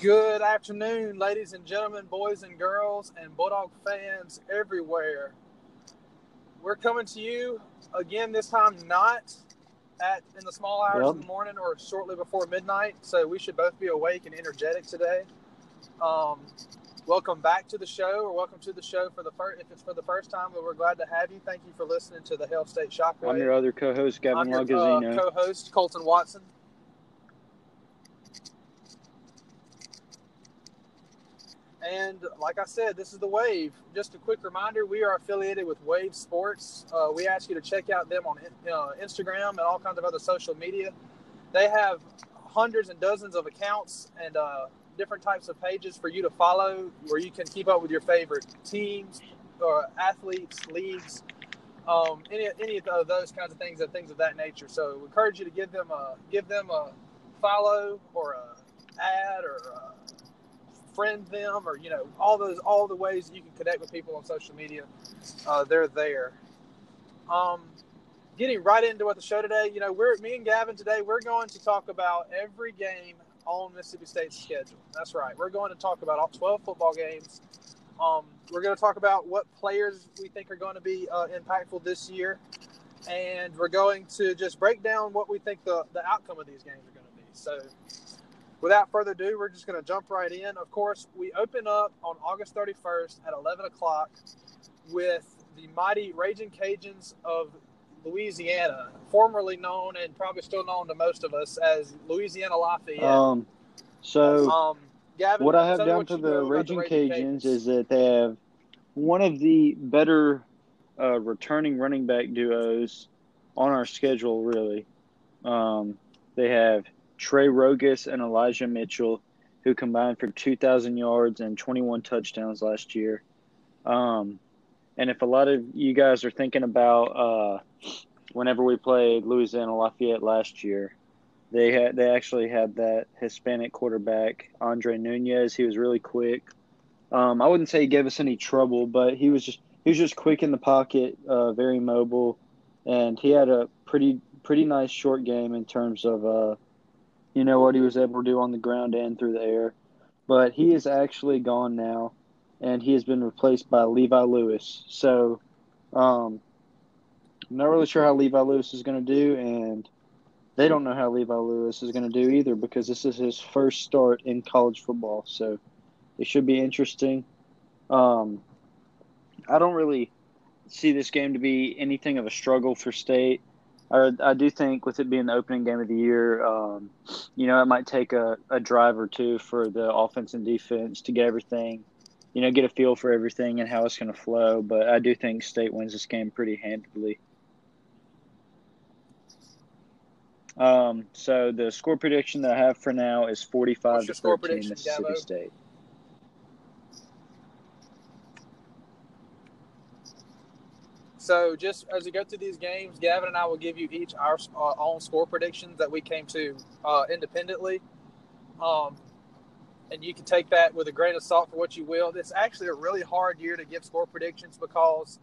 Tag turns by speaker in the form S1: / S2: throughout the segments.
S1: Good afternoon, ladies and gentlemen, boys and girls, and Bulldog fans everywhere. We're coming to you again this time not at in the small hours
S2: Yep.
S1: of the morning or shortly before midnight, so we should both be awake and energetic today. Um, welcome back to the show, or welcome to the show for the first. If it's for the first time, but we're glad to have you. Thank you for listening to the Hail State Shockwave.
S2: I'm your other co-host, Gavin
S1: I'm your uh, co-host Colton Watson. And like I said, this is the Wave. Just a quick reminder: we are affiliated with Wave Sports. Uh, we ask you to check out them on uh, Instagram and all kinds of other social media. They have hundreds and dozens of accounts and uh, different types of pages for you to follow, where you can keep up with your favorite teams, or athletes, leagues, um, any any of those kinds of things and things of that nature. So, we encourage you to give them a give them a follow or a ad or a friend them or you know all those all the ways that you can connect with people on social media. Uh, they're there. Um, getting right into what the show today, you know, we're me and Gavin today. We're going to talk about every game on Mississippi State's schedule. That's right. We're going to talk about all 12 football games. Um, we're going to talk about what players we think are going to be uh, impactful this year, and we're going to just break down what we think the, the outcome of these games are going to be. So, without further ado, we're just going to jump right in. Of course, we open up on August 31st at 11 o'clock with the mighty Raging Cajuns of Louisiana, formerly known and probably still known to most of us as Louisiana Lafayette.
S2: Um, so
S1: Um, Gavin,
S2: what I have down
S1: you
S2: the
S1: know about
S2: Raging Cajuns is that they have one of the better uh, returning running back duos on our schedule. Really, um, they have Trey Ragas and Elijah Mitchell, who combined for 2,000 yards and 21 touchdowns last year. Um, and if a lot of you guys are thinking about uh, whenever we played Louisiana Lafayette last year, they had they actually had that Hispanic quarterback Andre Nunez. He was really quick. Um, I wouldn't say he gave us any trouble, but he was just he was just quick in the pocket, uh, very mobile, and he had a pretty pretty nice short game in terms of uh, you know what he was able to do on the ground and through the air. But he is actually gone now, and he has been replaced by Levi Lewis. So, um, I'm not really sure how Levi Lewis is going to do, and they don't know how Levi Lewis is going to do either because this is his first start in college football. So it should be interesting. Um, I don't really see this game to be anything of a struggle for State. I, I do think with it being the opening game of the year, um, you know, it might take a, a drive or two for the offense and defense to get everything, you know, get a feel for everything and how it's going to flow. But I do think State wins this game pretty handily. Um, so the score prediction that I have for now is 45
S1: What's
S2: to
S1: your score
S2: 13 Mississippi? State.
S1: So, just as we go through these games, Gavin and I will give you each our uh, own score predictions that we came to uh, independently. Um, and you can take that with a grain of salt for what you will. It's actually a really hard year to give score predictions because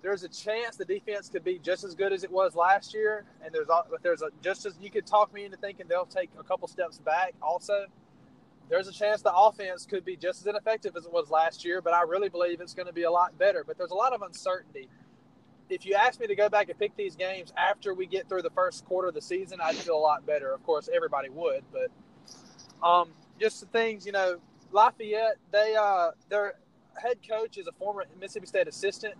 S1: there's a chance the defense could be just as good as it was last year, and there's there's a just as you could talk me into thinking they'll take a couple steps back. Also, there's a chance the offense could be just as ineffective as it was last year, but I really believe it's going to be a lot better. But there's a lot of uncertainty. If you ask me to go back and pick these games after we get through the first quarter of the season, I'd feel a lot better. Of course, everybody would, but um, just the things you know, Lafayette, they uh, their head coach is a former Mississippi State assistant.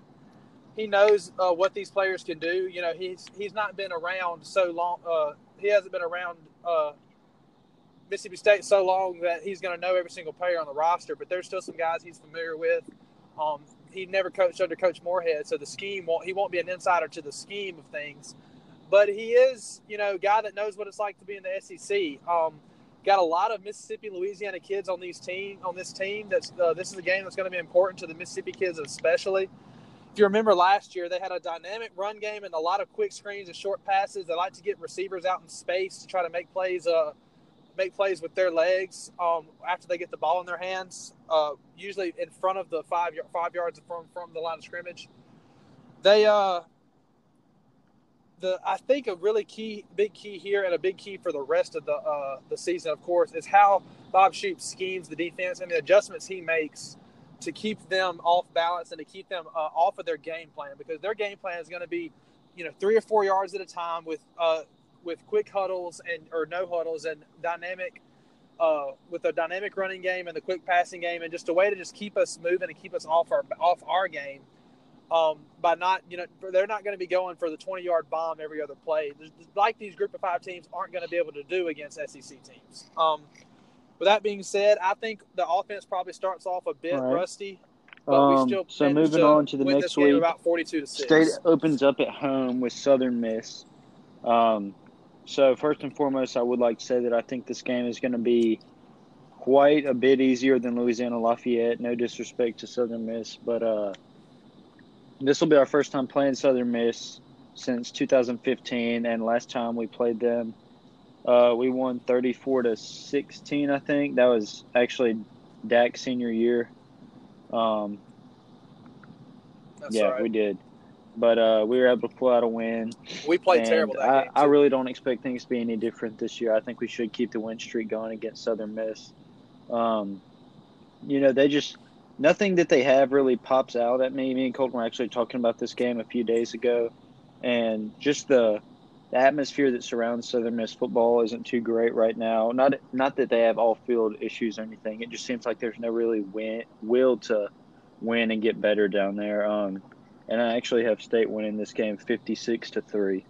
S1: He knows uh, what these players can do. You know, he's he's not been around so long. Uh, he hasn't been around uh, Mississippi State so long that he's going to know every single player on the roster. But there's still some guys he's familiar with. Um, he never coached under Coach Moorhead, so the scheme won't he won't be an insider to the scheme of things. But he is, you know, guy that knows what it's like to be in the SEC. Um, got a lot of Mississippi, Louisiana kids on these team on this team. That's uh, this is a game that's going to be important to the Mississippi kids, especially. If you remember last year, they had a dynamic run game and a lot of quick screens and short passes. They like to get receivers out in space to try to make plays. Uh, make plays with their legs um, after they get the ball in their hands, uh, usually in front of the five five yards from from the line of scrimmage. They uh, the I think a really key big key here and a big key for the rest of the uh, the season, of course, is how Bob Shoop schemes the defense and the adjustments he makes to keep them off balance and to keep them uh, off of their game plan because their game plan is going to be, you know, three or four yards at a time with uh, with quick huddles and or no huddles and dynamic uh, with a dynamic running game and the quick passing game and just a way to just keep us moving and keep us off our off our game um, by not you know they're not going to be going for the 20 yard bomb every other play like these group of five teams aren't going to be able to do against SEC teams. Um, with that being said, I think the offense probably starts off a bit right. rusty.
S2: Um, so moving on to the next week,
S1: about 42 to 6.
S2: State opens up at home with Southern Miss. Um, so first and foremost, I would like to say that I think this game is going to be quite a bit easier than Louisiana Lafayette. No disrespect to Southern Miss, but uh, this will be our first time playing Southern Miss since 2015, and last time we played them uh, we won 34 to 16, I think. That was actually Dak's senior year. Um, yeah, right. we did. But uh, we were able to pull out a win.
S1: We played terrible
S2: I, I, really don't expect things to be any different this year. I think we should keep the win streak going against Southern Miss. Um, you know, they just nothing that they have really pops out at me. Me and Colton were actually talking about this game a few days ago, and just the the atmosphere that surrounds Southern Miss football isn't too great right now. Not not that they have all field issues or anything. It just seems like there's no really win, will to win and get better down there. Um, and I actually have State winning this game 56 to three.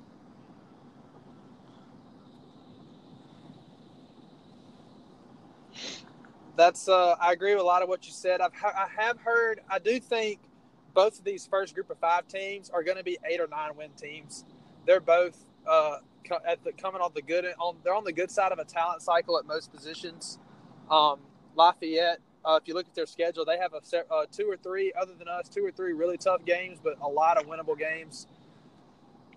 S1: That's uh, I agree with a lot of what you said. I've I have heard. I do think both of these first group of five teams are going to be eight or nine win teams. They're both uh, at the, coming on the good on they're on the good side of a talent cycle at most positions. Um, Lafayette, uh, if you look at their schedule, they have a uh, two or three other than us, two or three really tough games, but a lot of winnable games.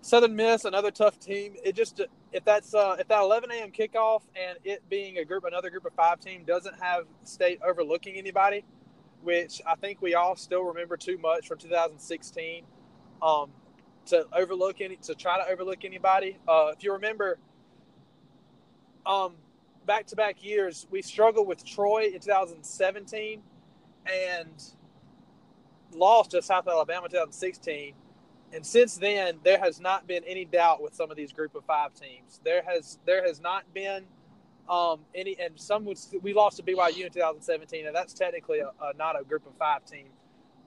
S1: Southern Miss, another tough team. It just if that's uh, if that 11 a.m. kickoff and it being a group, another group of five team doesn't have state overlooking anybody, which I think we all still remember too much from 2016. Um, to overlook any to try to overlook anybody. Uh, if you remember, um, back to back years, we struggled with Troy in 2017 and lost to South Alabama in 2016. And since then, there has not been any doubt with some of these group of five teams. There has there has not been um, any, and some would we lost to BYU in 2017, and that's technically a, a, not a group of five team.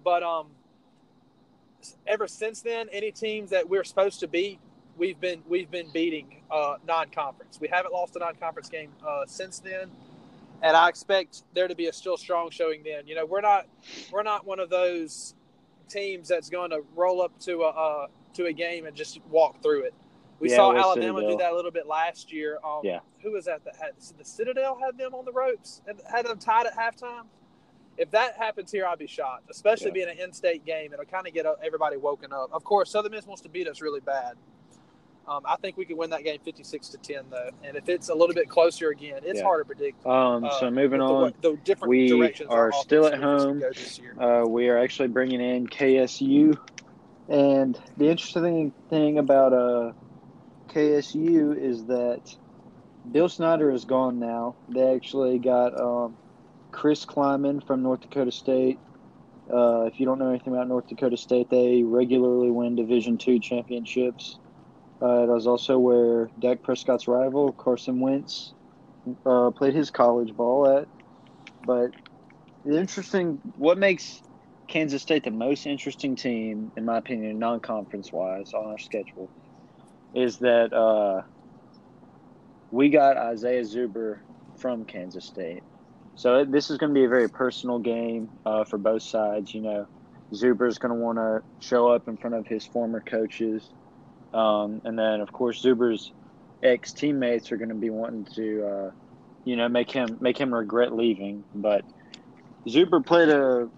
S1: But um, ever since then, any teams that we're supposed to beat, we've been we've been beating uh, non-conference. We haven't lost a non-conference game uh, since then, and I expect there to be a still strong showing then. You know, we're not we're not one of those teams that's going to roll up to a uh, to a game and just walk through it. We yeah, saw Alabama do that a little bit last year. Um, yeah. Who was that that had the Citadel had them on the ropes and had them tied at halftime? if that happens here, I'd be shocked, especially yeah. being an in-state game. It'll kind of get everybody woken up. Of course, Southern Miss wants to beat us really bad. Um, I think we could win that game 56 to 10, though. And if it's a little bit closer again, it's yeah. hard to predict.
S2: Um, uh, so moving on, the, the different we are still at home. Uh, we are actually bringing in KSU, and the interesting thing about uh, KSU is that Bill Snyder is gone now. They actually got um, Chris Klieman from North Dakota State. Uh, if you don't know anything about North Dakota State, they regularly win Division two championships. Uh, it was also where Dak Prescott's rival Carson Wentz uh, played his college ball at. But the interesting, what makes Kansas State the most interesting team, in my opinion, non-conference wise on our schedule, is that uh, we got Isaiah Zuber from Kansas State. So this is going to be a very personal game uh, for both sides. You know, Zuber is going to want to show up in front of his former coaches, um, and then of course Zuber's ex teammates are going to be wanting to, uh, you know, make him make him regret leaving. But Zuber played a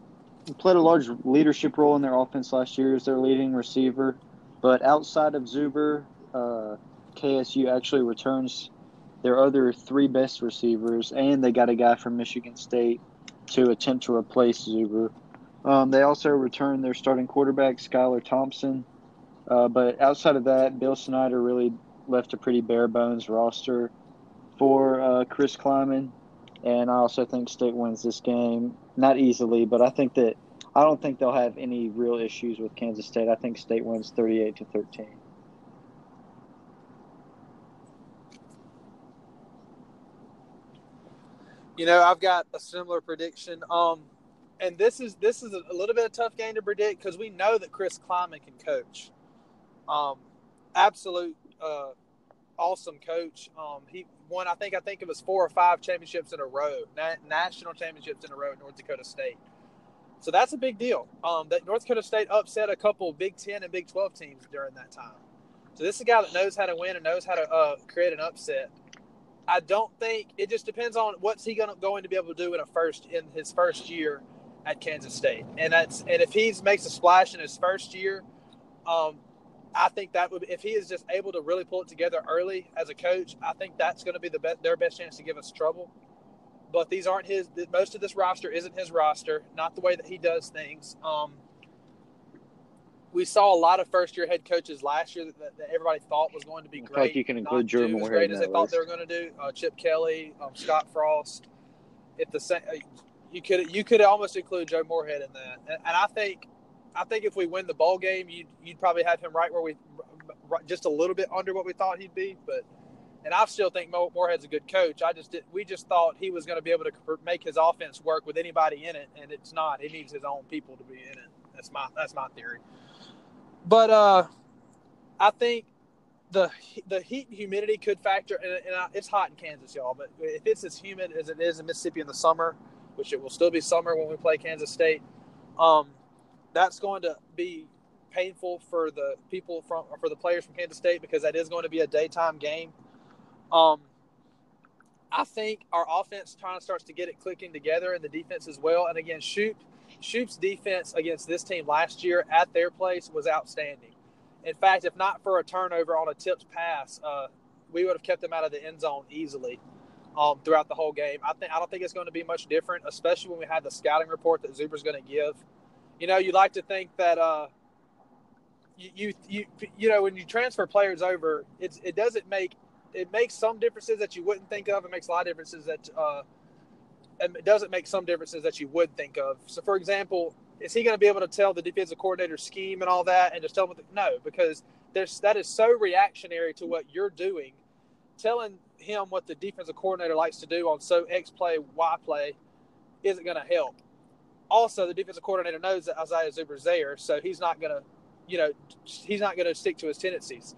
S2: played a large leadership role in their offense last year as their leading receiver. But outside of Zuber, uh, KSU actually returns their other three best receivers, and they got a guy from Michigan State to attempt to replace Zuber. Um, they also returned their starting quarterback, Skylar Thompson. Uh, but outside of that, Bill Snyder really left a pretty bare bones roster for uh, Chris Klieman. and I also think State wins this game, not easily, but I think that I don't think they'll have any real issues with Kansas State. I think State wins 38 to 13.
S1: You know, I've got a similar prediction. Um, and this is this is a little bit of a tough game to predict because we know that Chris Klieman can coach. Um, absolute uh, awesome coach. Um, he won, I think, I think it was four or five championships in a row, na- national championships in a row at North Dakota State. So that's a big deal. Um, that North Dakota State upset a couple Big Ten and Big Twelve teams during that time. So this is a guy that knows how to win and knows how to uh, create an upset. I don't think it just depends on what's he gonna, going to be able to do in a first in his first year at Kansas State, and that's and if he makes a splash in his first year, um, I think that would if he is just able to really pull it together early as a coach, I think that's going to be the best their best chance to give us trouble. But these aren't his. Most of this roster isn't his roster. Not the way that he does things. Um, we saw a lot of first year head coaches last year that, that everybody thought was going to be great.
S2: Like you can include Jeremy
S1: as great as they list. thought they were going to do. Uh, Chip Kelly, um, Scott Frost. If the same, uh, you could you could almost include Joe Moorhead in that, and, and I think I think if we win the bowl game, you'd, you'd probably have him right where we, just a little bit under what we thought he'd be. But, and I still think Moorhead's a good coach. I just did, we just thought he was going to be able to make his offense work with anybody in it, and it's not. He needs his own people to be in it. That's my that's my theory. But uh, I think the the heat and humidity could factor, and, and I, it's hot in Kansas, y'all. But if it's as humid as it is in Mississippi in the summer, which it will still be summer when we play Kansas State, um, that's going to be painful for the people from for the players from Kansas State because that is going to be a daytime game. Um, I think our offense kind of starts to get it clicking together, and the defense as well. And again, Shoop Shoop's defense against this team last year at their place was outstanding. In fact, if not for a turnover on a tipped pass, uh, we would have kept them out of the end zone easily um, throughout the whole game. I think I don't think it's going to be much different, especially when we had the scouting report that Zuber's going to give you know, you like to think that uh, you, you you you know when you transfer players over, it's it doesn't make it makes some differences that you wouldn't think of. It makes a lot of differences that uh, it doesn't make some differences that you would think of. So, for example, is he going to be able to tell the defensive coordinator scheme and all that, and just tell the, no? Because there's that is so reactionary to what you're doing. Telling him what the defensive coordinator likes to do on so X play, Y play, isn't going to help also the defensive coordinator knows that Isaiah Zuber's there, so he's not going to, you know, he's not going to stick to his tendencies.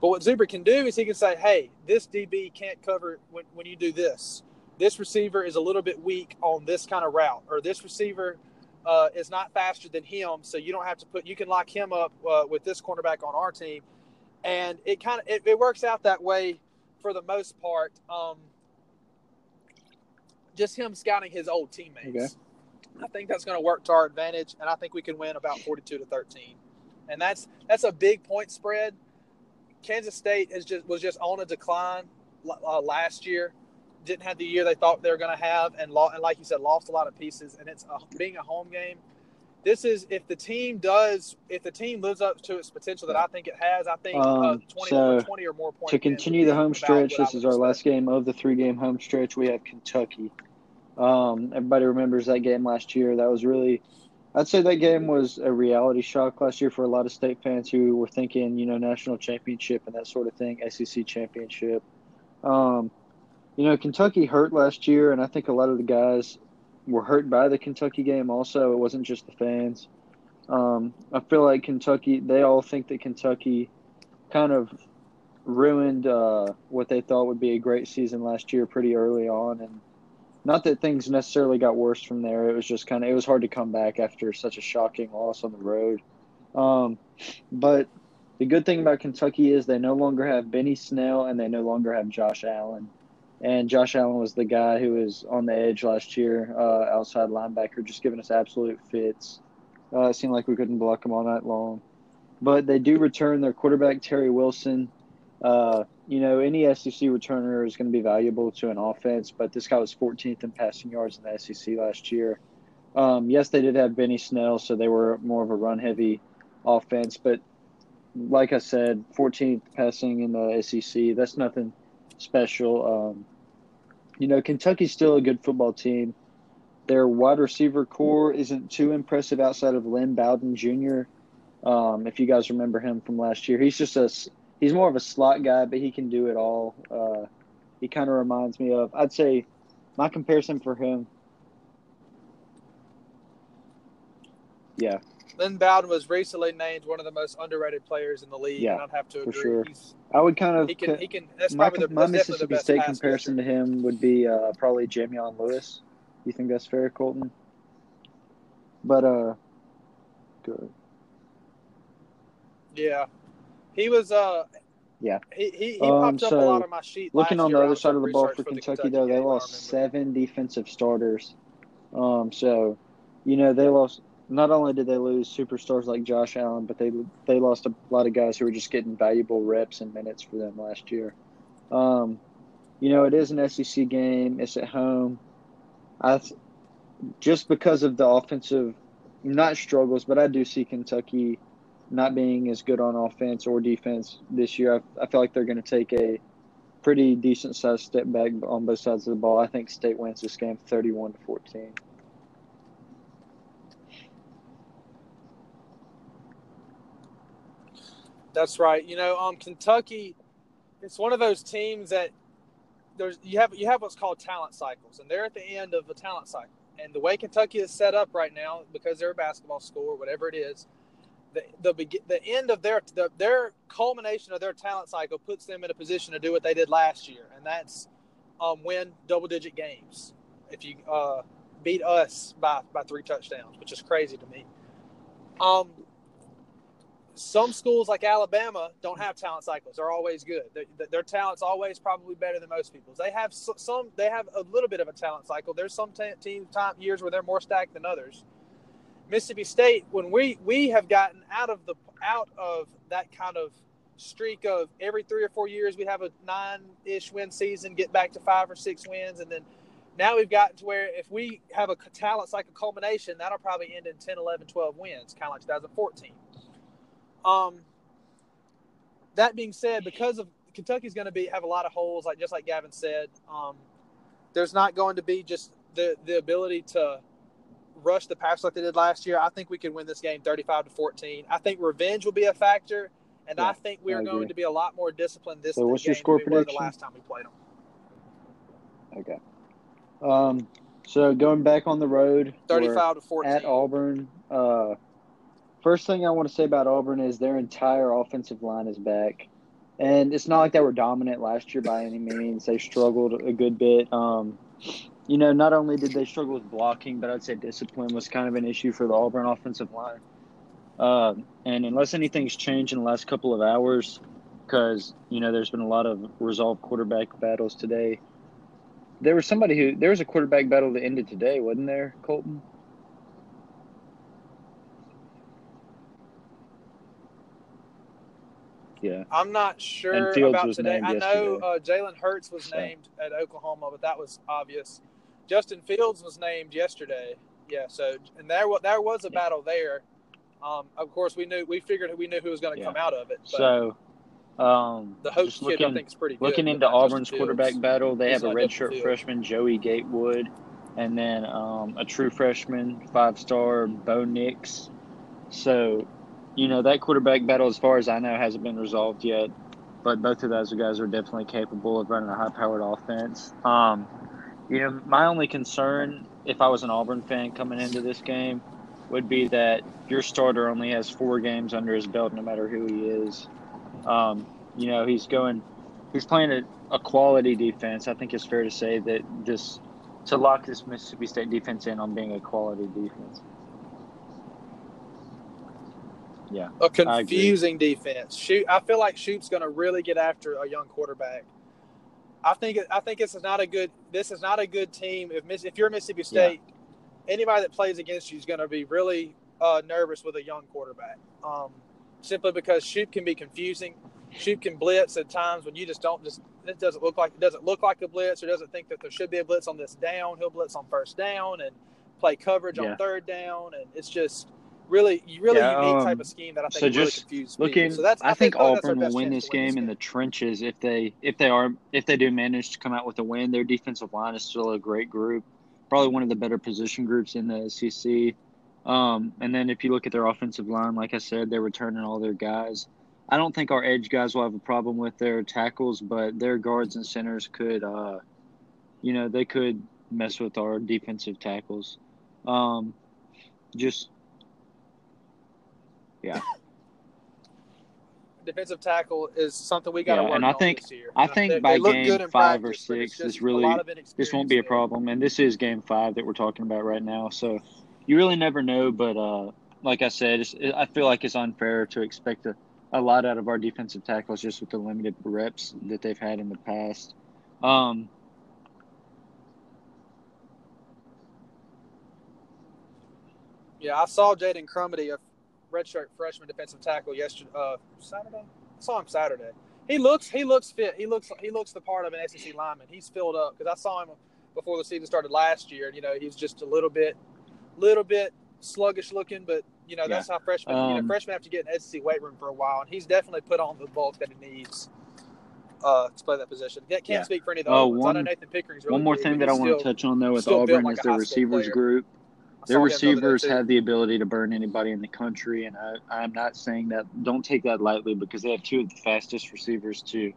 S1: But what Zuber can do is he can say, hey, this DB can't cover when, when you do this. This receiver is a little bit weak on this kind of route, or this receiver uh, is not faster than him, so you don't have to put, you can lock him up uh, with this cornerback on our team. And it kind of, it, it, works out that way for the most part. Um, just him scouting his old teammates. Okay. I think that's going to work to our advantage, and I think we can win about 42 to 13. And that's that's a big point spread. Kansas State is just was just on a decline uh, last year. Didn't have the year they thought they were going to have, and, and like you said, lost a lot of pieces. And it's a, being a home game. This is if the team does, if the team lives up to its potential that I think it has. I think uh, um, uh, 20, so 20 or more points.
S2: To continue the home stretch, this is our last game of the three-game home stretch. We have Kentucky. Um, everybody remembers that game last year. That was really, I'd say that game was a reality shock last year for a lot of state fans who were thinking, you know, national championship and that sort of thing, SEC championship. Um, you know, Kentucky hurt last year, and I think a lot of the guys were hurt by the Kentucky game also. It wasn't just the fans. Um, I feel like Kentucky, they all think that Kentucky kind of ruined uh, what they thought would be a great season last year pretty early on. And not that things necessarily got worse from there. It was just kind of it was hard to come back after such a shocking loss on the road. Um, but the good thing about Kentucky is they no longer have Benny Snell and they no longer have Josh Allen. And Josh Allen was the guy who was on the edge last year, uh, outside linebacker, just giving us absolute fits. Uh, it seemed like we couldn't block him all night long. But they do return their quarterback, Terry Wilson. Uh, you know, any SEC returner is going to be valuable to an offense, but this guy was 14th in passing yards in the SEC last year. Um, yes, they did have Benny Snell, so they were more of a run heavy offense, but like I said, 14th passing in the SEC, that's nothing special. Um, you know, Kentucky's still a good football team. Their wide receiver corps isn't too impressive outside of Lynn Bowden Jr. Um, if you guys remember him from last year, he's just a he's more of a slot guy, but he can do it all. Uh, he kind of reminds me of I'd say my comparison for him. Yeah,
S1: Lynn Bowden was recently named one of the most underrated players in the league.
S2: Yeah,
S1: and I'd have to
S2: for
S1: agree.
S2: sure.
S1: He's,
S2: I would kind of
S1: he can. He can. That's
S2: my,
S1: probably the,
S2: my
S1: definitely the
S2: Mississippi State comparison
S1: catcher.
S2: to him would be uh, probably Jamion Lewis. You think that's fair, Colton? But uh, good.
S1: Yeah, he was. Uh,
S2: Yeah.
S1: He he, he
S2: Um,
S1: popped up a
S2: so,
S1: lot on my sheet.
S2: Looking on the other side of the ball
S1: research
S2: for
S1: the
S2: Kentucky, though, they lost seven defensive starters. Um, so, you know, they lost. Not only did they lose superstars like Josh Allen, but they they lost a lot of guys who were just getting valuable reps and minutes for them last year. Um, you know, it is an SEC game. It's at home. I just because of the offensive, not struggles, but I do see Kentucky not being as good on offense or defense this year. I, I feel like they're going to take a pretty decent sized step back on both sides of the ball. I think State wins this game 31 to 14.
S1: That's right. You know, um, Kentucky, it's one of those teams that there's you have you have what's called talent cycles, and they're at the end of a talent cycle. And the way Kentucky is set up right now, because they're a basketball school or whatever it is, the the the end of their the, their culmination of their talent cycle puts them in a position to do what they did last year, and that's um, win double digit games. If you uh, beat us by by three touchdowns, which is crazy to me. Um, some schools like Alabama don't have talent cycles. They're always good. Their, their talent's always probably better than most people's. They have some. They have a little bit of a talent cycle. There's some t- team time years where they're more stacked than others. Mississippi State, when we we have gotten out of the out of that kind of streak of every three or four years we have a nine-ish win season, get back to five or six wins, and then now we've gotten to where if we have a talent cycle culmination, that'll probably end in 10, 11, 12 wins, kind of like 2014. Um, that being said, because of Kentucky's going to be have a lot of holes, like just like Gavin said, um, there's not going to be just the the ability to rush the pass like they did last year. I think we could win this game 35 to 14. I think revenge will be a factor, and
S2: Yeah,
S1: I think we are going to be a lot more disciplined this
S2: So what's your score
S1: than we
S2: prediction?
S1: the last time we played them.
S2: Okay. Um, so going back on the road,
S1: 35 to 14.
S2: at Auburn. Uh, first thing I want to say about Auburn is their entire offensive line is back, and it's not like they were dominant last year by any means. They struggled a good bit. Um, you know, not only did they struggle with blocking, but I'd say discipline was kind of an issue for the Auburn offensive line. Uh, and unless anything's changed in the last couple of hours, because you know there's been a lot of resolved quarterback battles today. There was somebody who there was a quarterback battle that ended today, wasn't there, Colton? Yeah.
S1: I'm not sure about today. I know uh, Jalen Hurts was
S2: So.
S1: named at Oklahoma, but that was obvious. Justin Fields was named yesterday. Yeah, so and there there was a
S2: Yeah.
S1: battle there. Um, of course, we knew we figured we knew who was going to
S2: Yeah.
S1: come out of it.
S2: So, um,
S1: the
S2: just
S1: kid, I
S2: looking
S1: think, is pretty good.
S2: looking into Auburn's
S1: Fields.
S2: quarterback battle, they
S1: He's
S2: have a redshirt freshman Joey Gatewood, and then um, a true freshman five star Bo Nix. So, you know that quarterback battle, as far as I know, hasn't been resolved yet. But both of those guys are definitely capable of running a high powered offense. Um, you know, my only concern, if I was an Auburn fan coming into this game, would be that your starter only has four games under his belt, no matter who he is. Um, you know, he's going, he's playing a, a quality defense. I think it's fair to say that this, to lock this Mississippi State defense in on being a quality defense. Yeah.
S1: a confusing defense. Shoot, I feel like Shoop's going to really get after a young quarterback. I think I think this is not a good this is not a good team. If Miss, if you're Mississippi State, anybody that plays against you is going to be really uh, nervous with a young quarterback. Um, simply because Shoop can be confusing. Shoop can blitz at times when you just don't just it doesn't look like it doesn't look like a blitz or doesn't think that there should be a blitz on this down. He'll blitz on first down and play coverage
S2: Yeah.
S1: on third down, and it's just really, really
S2: Yeah,
S1: unique
S2: um,
S1: type of scheme that I think
S2: so
S1: really
S2: just Looking,
S1: people. So that's
S2: I, think,
S1: feel like that's
S2: Auburn will win this
S1: win
S2: game in the trenches if they if they are if they do manage to come out with a win. Their defensive line is still a great group, probably one of the better position groups in the SEC. Um, and then if you look at their offensive line, like I said, they're returning all their guys. I don't think our edge guys will have a problem with their tackles, but their guards and centers could, uh, you know, they could mess with our defensive tackles. Um, just
S1: defensive tackle is something we got to
S2: Yeah,
S1: work
S2: and I
S1: on
S2: think-
S1: this year.
S2: I think
S1: they-
S2: by
S1: they
S2: game five or
S1: practice, it's
S2: six, this really- this won't be a problem. And this is game five that we're talking about right now. So you really never know. But uh, like I said, it's, it, I feel like it's unfair to expect a, a lot out of our defensive tackles just with the limited reps that they've had in the past. Um,
S1: Yeah, I saw Jaden Crumity, a redshirt freshman defensive tackle, yesterday. Uh, Saturday. I saw him Saturday. He looks he looks fit. He looks he looks the part of an SEC lineman. He's filled up because I saw him before the season started last year. And, you know, he's just a little bit, little bit sluggish looking, but you know that's how freshmen. you
S2: Um,
S1: know, freshmen have to get in SEC weight room for a while, and he's definitely put on the bulk that he needs. Uh, to play that position. Can't
S2: Yeah.
S1: speak for any of the
S2: Oh,
S1: ones. I know
S2: one-
S1: Nathan Pickering's really
S2: one more
S1: good,
S2: thing that I want to touch on though with Auburn
S1: like
S2: is their receivers
S1: player.
S2: group. Their
S1: saw him the other day,
S2: receivers have the ability to burn anybody in the country, and I, I'm not saying that. Don't take that lightly because they have two of the fastest receivers too.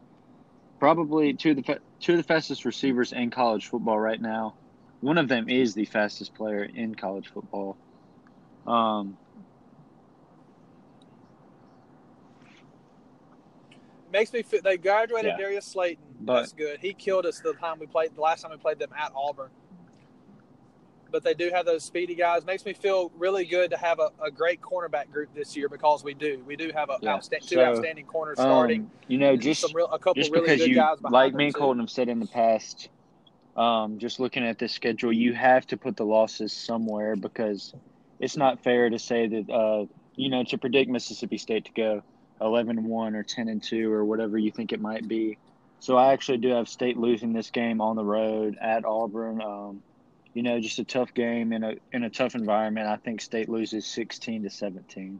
S2: Probably two of the fa- two of the fastest receivers in college football right now. One of them is the fastest player in college football. Um,
S1: makes me feel they graduated
S2: Yeah.
S1: Darius Slayton.
S2: But-
S1: That's good. He killed us the time we played the last time we played them at Auburn. But they do have those speedy guys. Makes me feel really good to have a, a great cornerback group this year because we do. We do have a
S2: Yeah.
S1: outsta- two
S2: So,
S1: outstanding corners starting.
S2: um, you know, just
S1: some real, a couple
S2: just
S1: really
S2: because
S1: good
S2: you
S1: guys behind
S2: like me and. Colton have said in the past, um, just looking at this schedule, you have to put the losses somewhere because it's not fair to say that uh, you know to predict Mississippi State to go eleven and one or ten and two or whatever you think it might be. So I actually do have State losing this game on the road at Auburn. Um, you know, just a tough game in a in a tough environment. I think State loses sixteen to seventeen.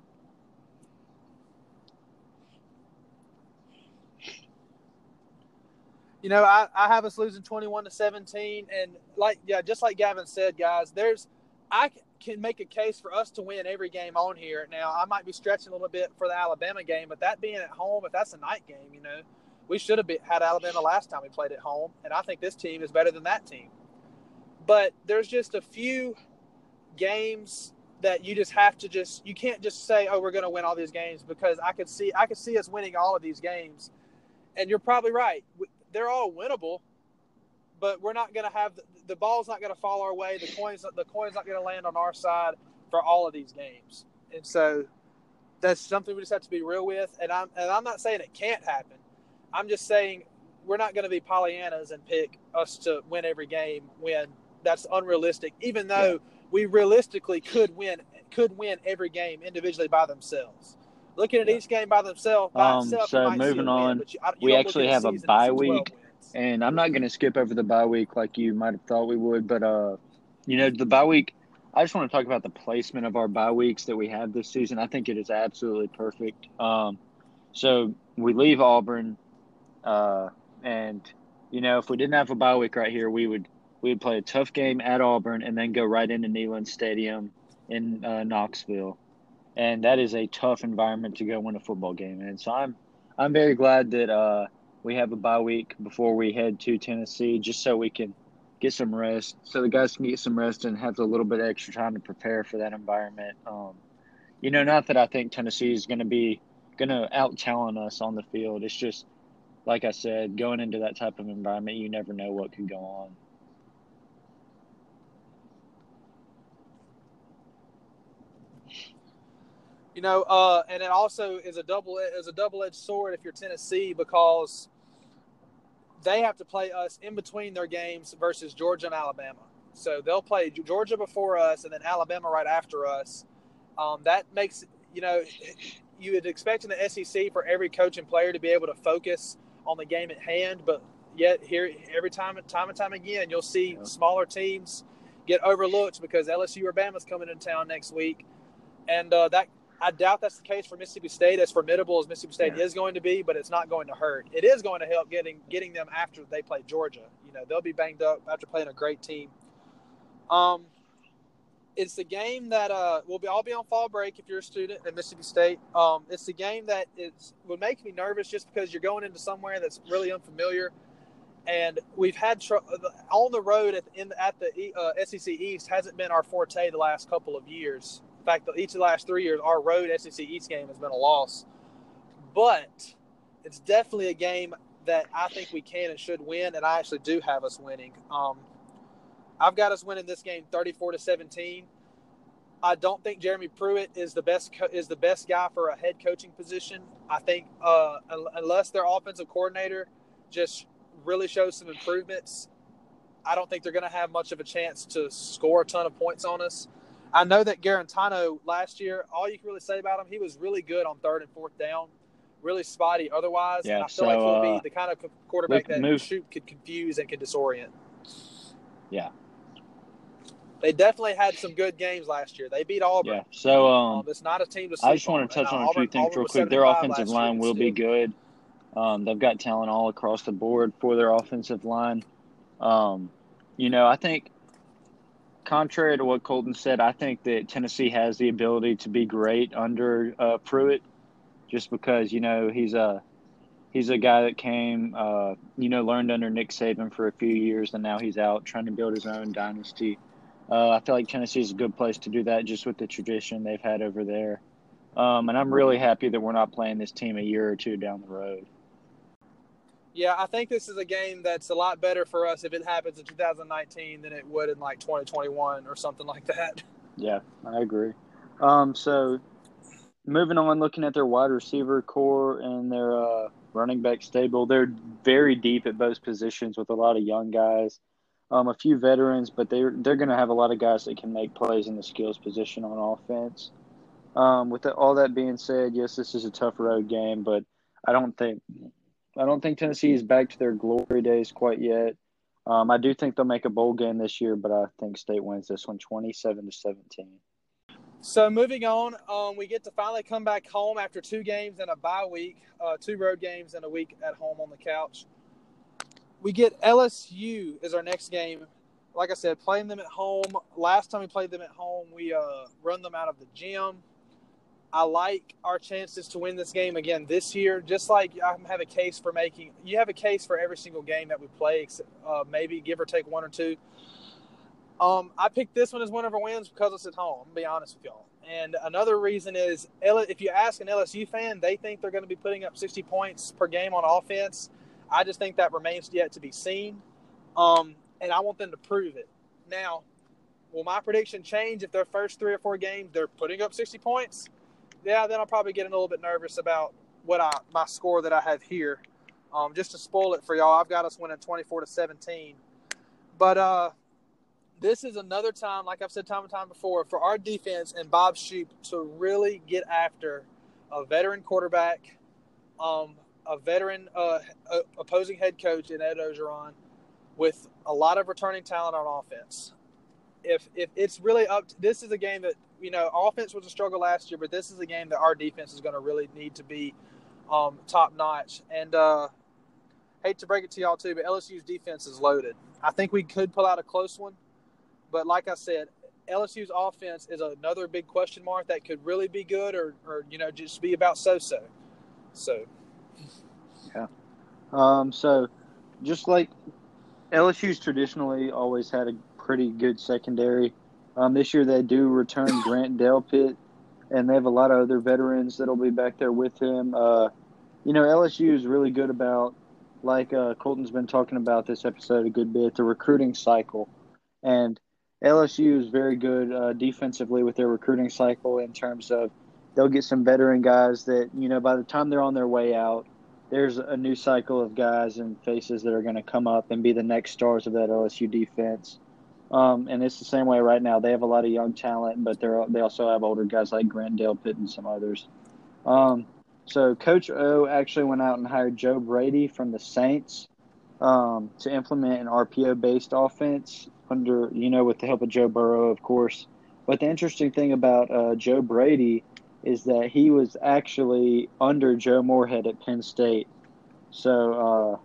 S1: You know, I, I have us losing 21 to 17. And like, yeah, just like Gavin said, guys, there's, I can make a case for us to win every game on here. Now, I might be stretching a little bit for the Alabama game, but that being at home, if that's a night game, you know, we should have been, had Alabama last time we played at home. And I think this team is better than that team. But there's just a few games that you just have to just, you can't just say, oh, we're going to win all these games because I could see, I could see us winning all of these games. And you're probably right they're all winnable, but we're not going to have the, the ball's not going to fall our way. The coins the coins not going to land on our side for all of these games, and so that's something we just have to be real with. And I'm and I'm not saying it can't happen. I'm just saying we're not going to be Pollyannas and pick us to win every game when that's unrealistic. Even though
S2: Yeah.
S1: we realistically could win could win every game individually by themselves. Looking at
S2: Yeah.
S1: each game by themselves, by
S2: Um,
S1: itself,
S2: so
S1: you might see a
S2: moving on,
S1: but you, you
S2: we actually have a bye week. And I'm not going to skip over the bye week like you might have thought we would, but uh, you know, the bye week. I just want to talk about the placement of our bye weeks that we have this season. I think it is absolutely perfect. Um, so we leave Auburn, uh, and you know, if we didn't have a bye week right here, we would we would play a tough game at Auburn and then go right into Neyland Stadium in uh, Knoxville, and that is a tough environment to go win a football game. And so I'm I'm very glad that. Uh, we have a bye week before we head to Tennessee, just so we can get some rest, so the guys can get some rest and have a little bit of extra time to prepare for that environment. Um, you know, not that I think Tennessee is going to be going to out talent us on the field. It's just like I said, going into that type of environment, you never know what could go on.
S1: You know, uh, and it also is a double is a double edged sword if you're Tennessee because they have to play us in between their games versus Georgia and Alabama. So they'll play Georgia before us and then Alabama right after us. Um, that makes you know you would expect in the SEC for every coach and player to be able to focus on the game at hand, but yet here every time time and time again you'll see
S2: Yeah.
S1: smaller teams get overlooked because LSU or Bama's coming in town next week and uh, that I doubt that's the case for Mississippi State. As formidable as Mississippi State yeah. is going to be, but it's not going to hurt. It is going to help getting getting them after they play Georgia. You know, they'll be banged up after playing a great team. Um, it's the game that uh, will be. I'll be on fall break if you're a student at Mississippi State. Um, it's the game that is would make me nervous just because you're going into somewhere that's really unfamiliar, and we've had tr- on the road at the, in, at the uh, SEC East hasn't been our forte the last couple of years. Fact, each of the last three years, our road SEC East game has been a loss. But it's definitely a game that I think we can and should win, and I actually do have us winning. Um, I've got us winning this game 34 to 17. I don't think Jeremy Pruitt is the best co- is the best guy for a head coaching position. I think uh, unless their offensive coordinator just really shows some improvements, I don't think they're going to have much of a chance to score a ton of points on us. I know that Guarantano last year, all you can really say about him, he was really good on third and fourth down, really spotty otherwise. Yeah, and I feel so, like he'll be uh, the kind of quarterback that move. Shoop could confuse and could disorient.
S2: Yeah,
S1: they definitely had some good games last year. They beat Auburn.
S2: Yeah. So um, um
S1: it's not a team to.
S2: I just want to touch on, a few things Auburn real quick. Their offensive line will be good. Um, they've got talent all across the board for their offensive line. Um, you know, I think, contrary to what Colton said, I think that Tennessee has the ability to be great under uh, Pruitt, just because you know he's a he's a guy that came, uh, you know, learned under Nick Saban for a few years, and now he's out trying to build his own dynasty. Uh, I feel like Tennessee is a good place to do that just with the tradition they've had over there. Um, and I'm really happy that we're not playing this team a year or two down the road.
S1: Yeah, I think this is a game that's a lot better for us if it happens in 2019 than it would in like 2021 or something like that.
S2: Yeah, I agree. Um, so moving on, looking at their wide receiver corps and their uh, running back stable, they're very deep at both positions with a lot of young guys um, a few veterans, but they're they're going to have a lot of guys that can make plays in the skills position on offense. Um, with the, all that being said, yes, this is a tough road game, but I don't think I don't think Tennessee is back to their glory days quite yet. Um, I do think they'll make a bowl game this year, but I think State wins this one, twenty-seven to seventeen.
S1: So moving on, um, we get to finally come back home after two games and a bye week, uh, two road games and a week at home on the couch we get LSU as our next game. Like I said, playing them at home. Last time we played them at home, we uh, run them out of the gym. I like our chances to win this game again this year. Just like I have a case for making, you have a case for every single game that we play, uh, maybe give or take one or two. Um, I picked this one as one of our wins because it's at home. I'm be honest with y'all. And another reason is if you ask an LSU fan, they think they're going to be putting up 60 points per game on offense. I just think that remains yet to be seen. Um, and I want them to prove it. Now, will my prediction change if their first three or four games they're putting up 60 points? Yeah, then I'll probably get a little bit nervous about what I my score that I have here. Um, just to spoil it for y'all, I've got us winning 24 to 17. But uh, this is another time, like I've said time and time before, for our defense and Bob Shoop to really get after a veteran quarterback, um, a veteran uh, opposing head coach in Ed Orgeron with a lot of returning talent on offense. If if it's really up, to, this is a game that you know offense was a struggle last year, but this is a game that our defense is going to really need to be um, top notch. And uh, hate to break it to y'all too, but LSU's defense is loaded. I think we could pull out a close one, but like I said, LSU's offense is another big question mark that could really be good or, or you know just be about so so. So
S2: yeah. Um, so, just like LSU's traditionally always had a pretty good secondary. Um, this year they do return Grant Delpit, and they have a lot of other veterans that'll be back there with him. Uh, you know, LSU is really good about, like uh, Colton's been talking about this episode a good bit, the recruiting cycle. And LSU is very good uh, defensively with their recruiting cycle in terms of they'll get some veteran guys that, you know, by the time they're on their way out, there's a new cycle of guys and faces that are going to come up and be the next stars of that LSU defense. Um, and it's the same way right now. They have a lot of young talent, but they they also have older guys like Grant Delpit and some others. Um, so Coach O actually went out and hired Joe Brady from the Saints um, to implement an RPO based offense under you know with the help of Joe Burrow, of course. But the interesting thing about uh, Joe Brady is that he was actually under Joe Moorhead at Penn State. So, uh,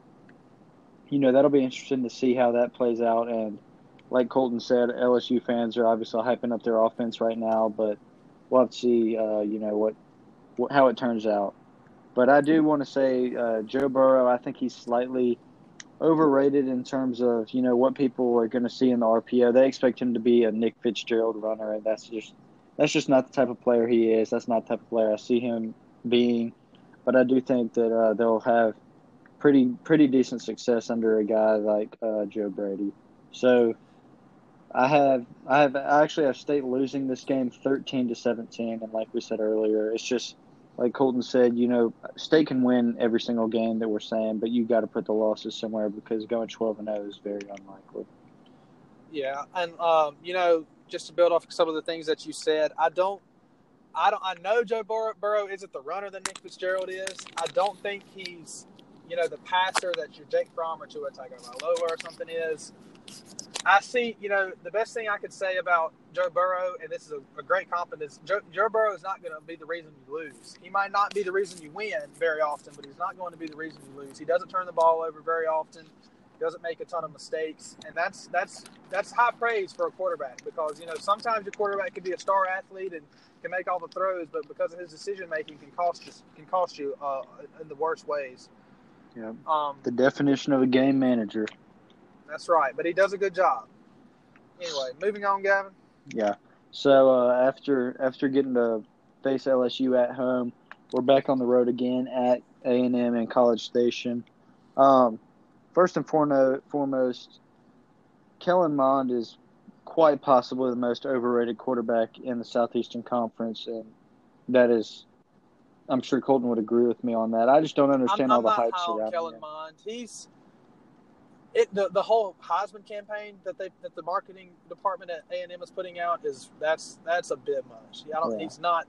S2: you know, that'll be interesting to see how that plays out. And like Colton said, LSU fans are obviously hyping up their offense right now, but we'll have to see, uh, you know, what, what, how it turns out. But I do want to say uh, Joe Burrow, I think he's slightly overrated in terms of, you know, what people are going to see in the RPO. They expect him to be a Nick Fitzgerald runner, and that's just that's just not the type of player he is. That's not the type of player I see him being. But I do think that uh, they'll have pretty pretty decent success under a guy like uh, Joe Brady. So I have I have I actually have State losing this game thirteen to seventeen, and like we said earlier, it's just like Colton said, you know, State can win every single game that we're saying, but you got to put the losses somewhere because going twelve and zero is very unlikely.
S1: Yeah, and um, you know, just to build off some of the things that you said, I don't, I don't, I know Joe Burrow, Burrow isn't the runner that Nick Fitzgerald is. I don't think he's, you know, the passer that your Jake Fromm or Tua Tagovailoa or something is. I see, you know, the best thing I could say about Joe Burrow, and this is a, a great compliment, is Joe, Joe Burrow is not going to be the reason you lose. He might not be the reason you win very often, but he's not going to be the reason you lose. He doesn't turn the ball over very often doesn't make a ton of mistakes, and that's that's that's high praise for a quarterback because you know sometimes your quarterback can be a star athlete and can make all the throws, but because of his decision making, can cost you can cost you uh, in the worst ways.
S2: Yeah. Um, the definition of a game manager.
S1: That's right, but he does a good job. Anyway, moving on, Gavin.
S2: Yeah. So uh, after after getting to face LSU at home, we're back on the road again at A and M and College Station. Um, first and foremost, Kellen Mond is quite possibly the most overrated quarterback in the Southeastern Conference, and that is, I'm sure Colton would agree with me on that. I just don't understand
S1: I'm,
S2: all
S1: I'm
S2: the hype
S1: surrounding Kellen him. Mond. He's it the, the whole Heisman campaign that they that the marketing department at A and M is putting out is that's that's a bit much. I don't. Yeah. He's not.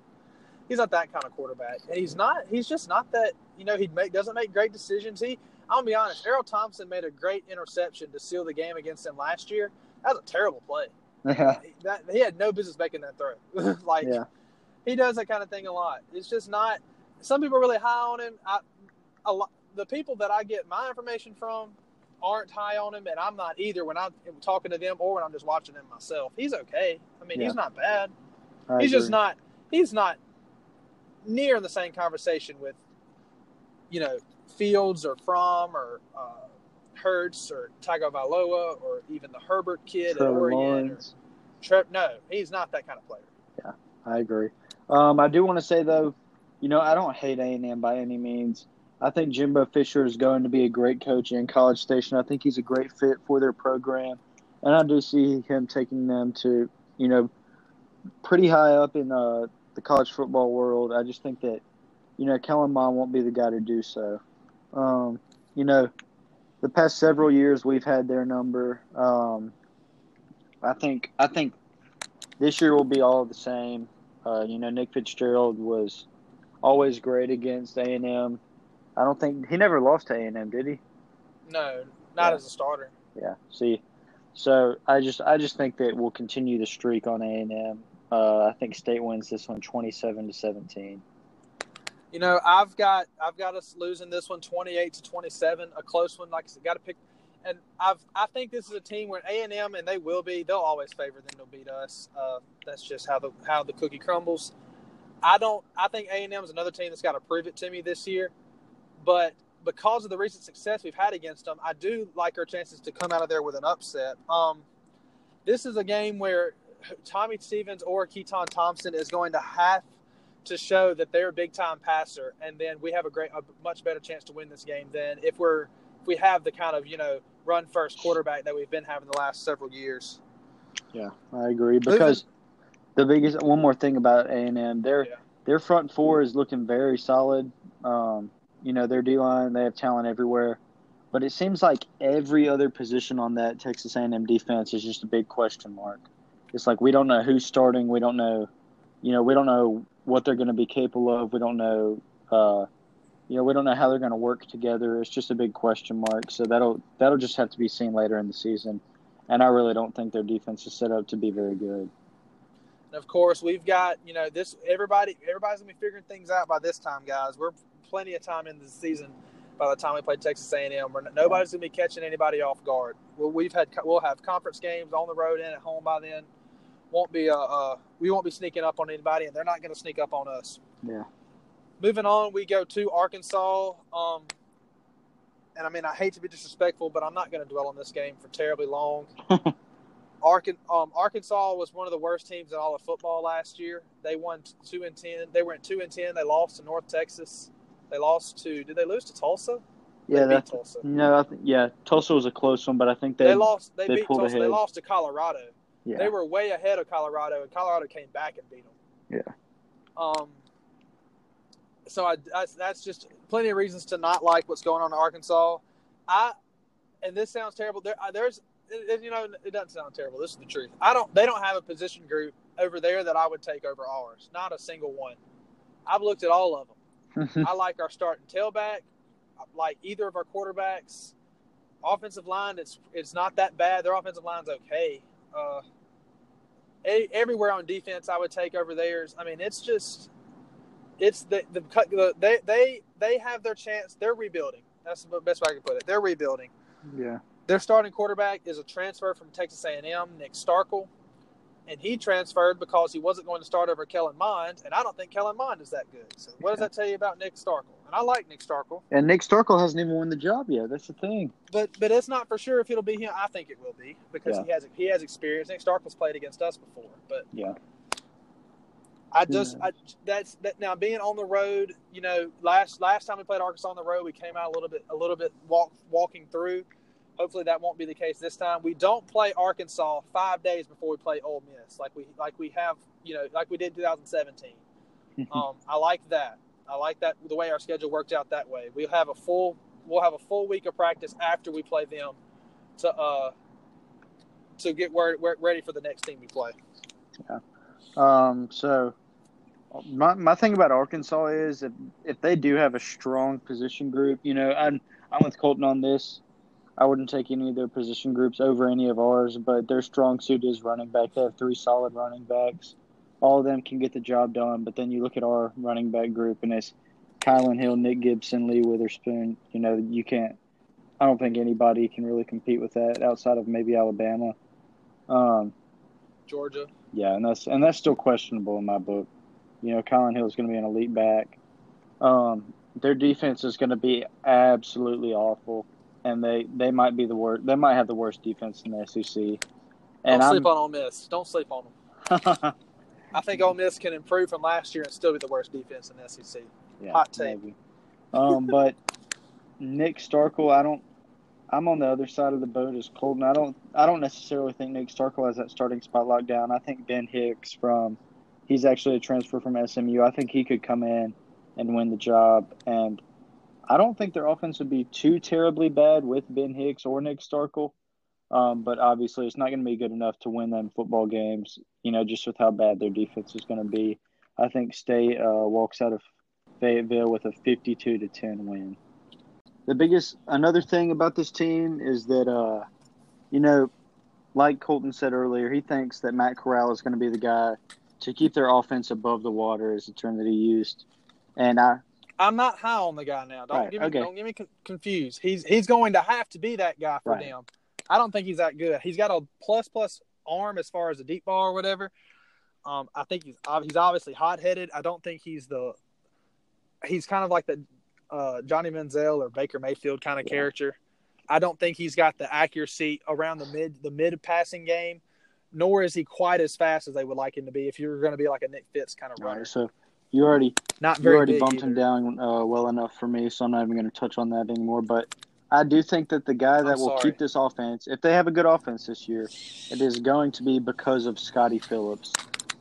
S1: He's not that kind of quarterback, and he's not. He's just not that. You know, he make doesn't make great decisions. He I'll be honest. Errol Thompson made a great interception to seal the game against them last year. That was a terrible play.
S2: Yeah.
S1: He, that, he had no business making that throw. like, yeah. he does that kind of thing a lot. It's just not. Some people are really high on him. I, a lot, the people that I get my information from aren't high on him, and I'm not either when I'm talking to them or when I'm just watching him myself. He's okay. I mean, yeah. he's not bad. I he's agree. just not. He's not near in the same conversation with, you know, Fields or Fromm or uh, Hurts or Tagovailoa or even the Herbert kid Trevor at Oregon. Or Tre- no, he's not that kind of player.
S2: Yeah, I agree. Um, I do want to say though, you know, I don't hate A and M by any means. I think Jimbo Fisher is going to be a great coach in College Station. I think he's a great fit for their program, and I do see him taking them to, you know, pretty high up in uh, the college football world. I just think that, you know, Kellen Mond won't be the guy to do so. Um, you know, the past several years we've had their number. Um, I think I think this year will be all the same. Uh, you know, Nick Fitzgerald was always great against A and M. I don't think he never lost to A and M, did he?
S1: No, not yeah. as a starter.
S2: Yeah. See, so I just I just think that we'll continue the streak on A and M. Uh, I think State wins this one, twenty-seven to seventeen.
S1: You know, I've got I've got us losing this one 28 to 27, a close one. Like I said, got to pick. And I've I think this is a team where A and M and they will be. They'll always favor them to beat us. Uh, that's just how the how the cookie crumbles. I don't. I think A and M is another team that's got to prove it to me this year. But because of the recent success we've had against them, I do like our chances to come out of there with an upset. Um, this is a game where Tommy Stevens or Keytaon Thompson is going to have to show that they're a big time passer, and then we have a great, a much better chance to win this game than if we're if we have the kind of you know run first quarterback that we've been having the last several years.
S2: Yeah, I agree because the biggest one more thing about A and M, their yeah. their front four is looking very solid. Um, you know, their D line, they have talent everywhere. But it seems like every other position on that Texas A&M defense is just a big question mark. It's like we don't know who's starting. We don't know, you know, we don't know what they're going to be capable of. We don't know, uh, you know, we don't know how they're going to work together. It's just a big question mark. So that'll that'll just have to be seen later in the season. And I really don't think their defense is set up to be very good.
S1: And of course, we've got you know this everybody everybody's gonna be figuring things out by this time, guys. We're plenty of time in the season. By the time we play Texas A&M, we're, nobody's gonna be catching anybody off guard. Well, we've had we'll have conference games on the road and at home by then. Won't be uh, uh we won't be sneaking up on anybody, and they're not gonna sneak up on us.
S2: Yeah.
S1: Moving on, we go to Arkansas. Um, and I mean, I hate to be disrespectful, but I'm not going to dwell on this game for terribly long. Arkan, um, Arkansas was one of the worst teams in all of football last year. They won two and ten. They went two and ten. They lost to North Texas. They lost to. Did they lose to Tulsa?
S2: Yeah, they beat Tulsa. No, I think yeah, Tulsa was a close one, but I think they
S1: they lost. They, they beat Tulsa. Ahead. They lost to Colorado.
S2: Yeah.
S1: They were way ahead of Colorado, and Colorado came back and beat them.
S2: Yeah.
S1: Um. So I, that's, that's just plenty of reasons to not like what's going on in Arkansas. I, and this sounds terrible. There, there's you know, it doesn't sound terrible. This is the truth. I don't. They don't have a position group over there that I would take over ours. Not a single one. I've looked at all of them. I like our starting tailback. I like either of our quarterbacks. Offensive line, it's it's not that bad. Their offensive line's okay. Uh, everywhere on defense, I would take over theirs. I mean, it's just it's the the, the they they they have their chance. They're rebuilding. That's the best way I can put it. They're rebuilding.
S2: Yeah.
S1: Their starting quarterback is a transfer from Texas A&M, Nick Starkel, and he transferred because he wasn't going to start over Kellen Mond, and I don't think Kellen Mond is that good. So what does that tell you about Nick Starkel? And I like Nick Starkel.
S2: And Nick Starkel hasn't even won the job yet. That's the thing.
S1: But but it's not for sure if it'll be him. I think it will be because yeah. he has he has experience. Nick Starkel's played against us before, but
S2: yeah.
S1: I just I, that's that now being on the road. You know, last last time we played Arkansas on the road, we came out a little bit a little bit walk, walking through. Hopefully that won't be the case this time. We don't play Arkansas five days before we play Ole Miss, like we like we have, you know, like we did 2017. um, I like that. I like that the way our schedule worked out that way. We'll have a full we'll have a full week of practice after we play them to uh to get ready for the next team we play.
S2: Yeah. Um. So my my thing about Arkansas is if if they do have a strong position group, you know, I'm I'm with Colton on this. I wouldn't take any of their position groups over any of ours, but their strong suit is running back. They have three solid running backs. All of them can get the job done, but then you look at our running back group and it's Kylan Hill, Nick Gibson, Lee Witherspoon. You know, you can't. I don't think anybody can really compete with that outside of maybe Alabama, um,
S1: Georgia.
S2: Yeah, and that's and that's still questionable in my book. You know, Kylan Hill is going to be an elite back. Um, their defense is going to be absolutely awful and they they might be the worst. They might have the worst defense in the SEC.
S1: And Don't sleep I'm, on Ole Miss. Don't sleep on them. I think Ole Miss can improve from last year and still be the worst defense in the SEC. Yeah, Hot take.
S2: Um, but Nick Starkel, I don't. I'm on the other side of the boat as Colton. I don't. I don't necessarily think Nick Starkel has that starting spot locked down. I think Ben Hicks from, he's actually a transfer from SMU. I think he could come in and win the job. And I don't think their offense would be too terribly bad with Ben Hicks or Nick Starkel. Um, but obviously, it's not going to be good enough to win them football games, you know, just with how bad their defense is going to be. I think State uh, walks out of Fayetteville with a 52 to 10 win. The biggest, another thing about this team is that, uh, you know, like Colton said earlier, he thinks that Matt Corral is going to be the guy to keep their offense above the water, is the term that he used. And I,
S1: I'm not high on the guy now. Don't right, get me okay. don't get me confused. He's he's going to have to be that guy for right. them. I don't think he's that good. He's got a plus plus arm as far as a deep ball or whatever. Um, I think he's he's obviously hot headed. I don't think he's the he's kind of like the uh, Johnny Manziel or Baker Mayfield kind of yeah. character. I don't think he's got the accuracy around the mid the mid passing game, nor is he quite as fast as they would like him to be. If you're going to be like a Nick Fitz kind of runner,
S2: right, so you already not very you already bumped either. him down uh, well enough for me, so I'm not even going to touch on that anymore. But I do think that the guy that I'm will sorry. keep this offense, if they have a good offense this year, it is going to be because of Scottie Phillips,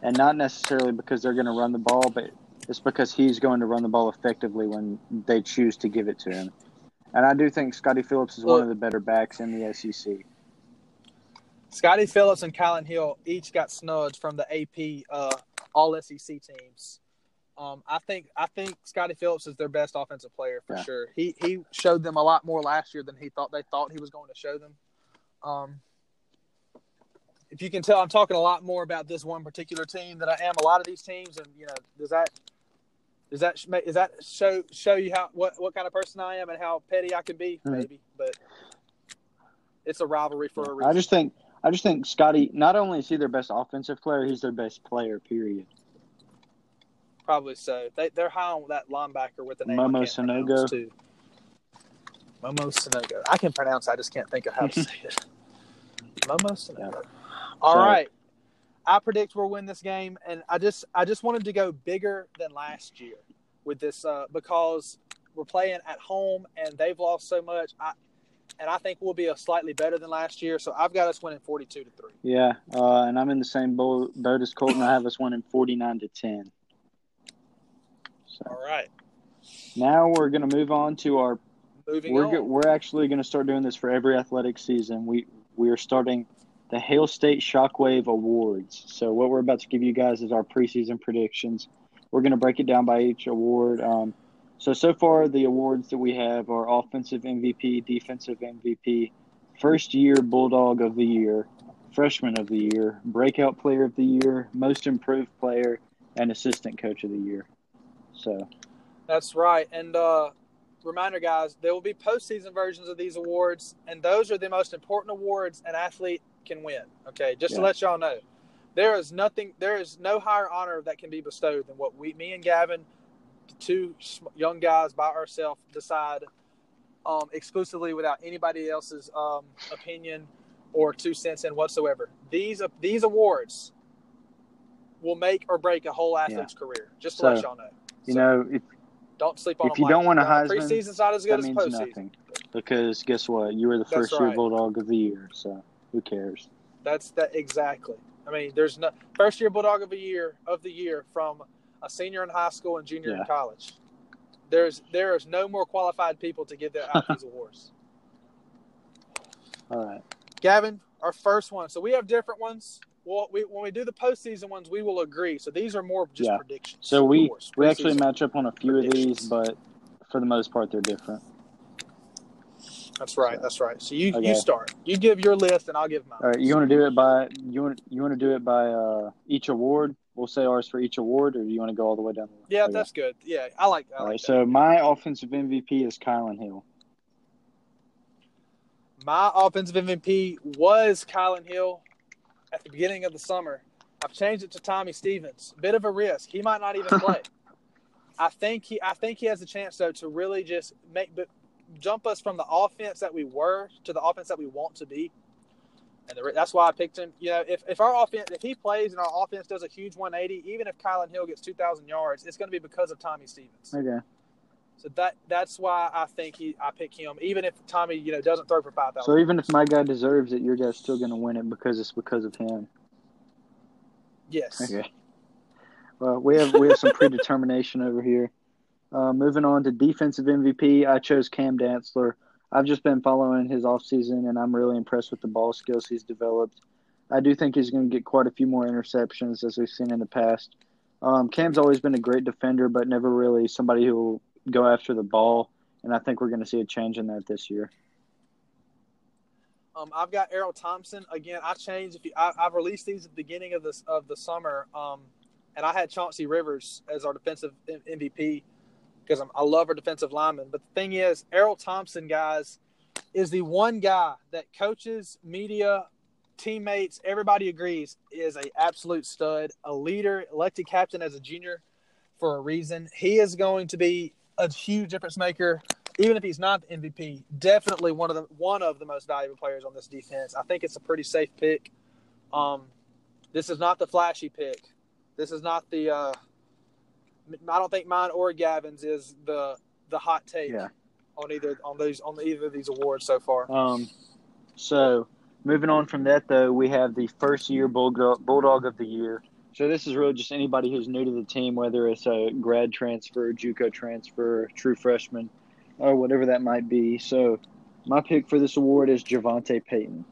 S2: and not necessarily because they're going to run the ball, but it's because he's going to run the ball effectively when they choose to give it to him. And I do think Scottie Phillips is well, one of the better backs in the SEC.
S1: Scottie Phillips and Kylan Hill each got snubbed from the AP uh, All SEC teams um, I think I think Scottie Phillips is their best offensive player for yeah. sure. He he showed them a lot more last year than he thought they thought he was going to show them. Um, if you can tell, I'm talking a lot more about this one particular team than I am a lot of these teams. And you know, does that does that is that show show you how what what kind of person I am and how petty I can be?
S2: Mhm.
S1: Maybe, but it's a rivalry for a reason.
S2: I just think I just think Scottie. Not only is he their best offensive player, he's their best player. Period.
S1: Probably so. They they're high on that linebacker with the name
S2: Momo
S1: can't
S2: Sanogo.
S1: pronounce, too. Momo Sanogo. I can pronounce. I just can't think of how to say it. Momo Sanogo. All
S2: So-
S1: right. I predict we'll win this game, and I just I just wanted to go bigger than last year with this uh, because we're playing at home and they've lost so much. I and I think we'll be a slightly better than last year. So I've got us winning forty-two to three.
S2: Yeah, uh, and I'm in the same boat, boat as Colton. I have us winning 49 to 10. So
S1: All right.
S2: now we're gonna move on to our
S1: Moving
S2: we're
S1: on.
S2: we're actually going to start doing this for every athletic season. We we are starting the Hail State Shockwave Awards. So what we're about to give you guys is our preseason predictions. We're going to break it down by each award. Um, so so far the awards that we have are offensive MVP, defensive MVP, first year Bulldog of the year, freshman of the year, breakout player of the year, most improved player, and assistant coach of the year. So
S1: That's right. And uh, reminder, guys, there will be postseason versions of these awards, and those are the most important awards an athlete can win. Okay, just to let y'all know, there is nothing, there is no higher honor that can be bestowed than what we, me and Gavin, two young guys by ourselves, decide um, exclusively without anybody else's um, opinion or two cents in whatsoever. These these awards will make or break a whole athlete's career. Just to
S2: So,
S1: let y'all know.
S2: You
S1: So-
S2: know if
S1: don't sleep on
S2: If you don't
S1: lightly.
S2: want a Heisman,
S1: preseason's not as good as
S2: means
S1: postseason.
S2: nothing because guess what? You were the
S1: That's
S2: first year. Bulldog of the year, so who cares?
S1: That's that exactly. I mean, there's no first year Bulldog of the year of the year from a senior in high school and junior
S2: Yeah.
S1: in college. There's there is no more qualified people to give that out these awards.
S2: All right.
S1: Gavin, our first one. So we have different ones. Well, we, when we do the postseason ones, we will agree. So these are more just
S2: Yeah.
S1: predictions.
S2: So we
S1: course.
S2: we actually match up on a few of these, but for the most part, they're different.
S1: That's right. That's right. So you
S2: Okay.
S1: you start. You give your list, and I'll give mine.
S2: All right. You want to do it by you want you want to do it by uh, each award? We'll say ours for each award, or do you want to go all the way down? The?
S1: Yeah, that's good. Yeah, I like. I
S2: all
S1: like
S2: right.
S1: that.
S2: So my offensive MVP is Kylan Hill.
S1: My offensive MVP was Kylan Hill at the beginning of the summer. I've changed it to Tommy Stevens. Bit of a risk. He might not even play. I think he I think he has a chance though to really just make but jump us from the offense that we were to the offense that we want to be. And the, that's why I picked him. You know, if, if our offense if he plays and our offense does a huge 180, even if Kylan Hill gets 2,000 yards, it's going to be because of Tommy Stevens.
S2: Okay.
S1: So that that's why I think he I pick him, even if Tommy you know doesn't throw for 5,000.
S2: So even if my guy deserves it, your guy's still going to win it because it's because of him.
S1: yes.
S2: Okay. Well, we have we have some predetermination over here. Uh, moving on to defensive MVP, I chose Cam Dantzler. I've just been following his offseason, and I'm really impressed with the ball skills he's developed. I do think he's going to get quite a few more interceptions as we've seen in the past. Um, Cam's always been a great defender, but never really somebody who will go after the ball, and I think we're going to see a change in that this year.
S1: Um, I've got Errol Thompson again. I changed. If you, I, I've released these at the beginning of this of the summer, um, and I had Chauncey Rivers as our defensive MVP because I love our defensive lineman. But the thing is, Errol Thompson, guys, is the one guy that coaches, media, teammates, everybody agrees is a absolute stud, a leader, elected captain as a junior for a reason. He is going to be a huge difference maker even if he's not the MVP, definitely one of the one of the most valuable players on this defense. I think it's a pretty safe pick. Um, this is not the flashy pick. This is not the. Uh, I don't think mine or Gavin's is the the hot take
S2: Yeah.
S1: on either on these on either of these awards so far.
S2: Um, so moving on from that, though, we have the first year Bulldog, Bulldog of the year. So this is really just anybody who's new to the team, whether it's a grad transfer, JUCO transfer, true freshman, or whatever that might be. So my pick for this award is Javante Payton.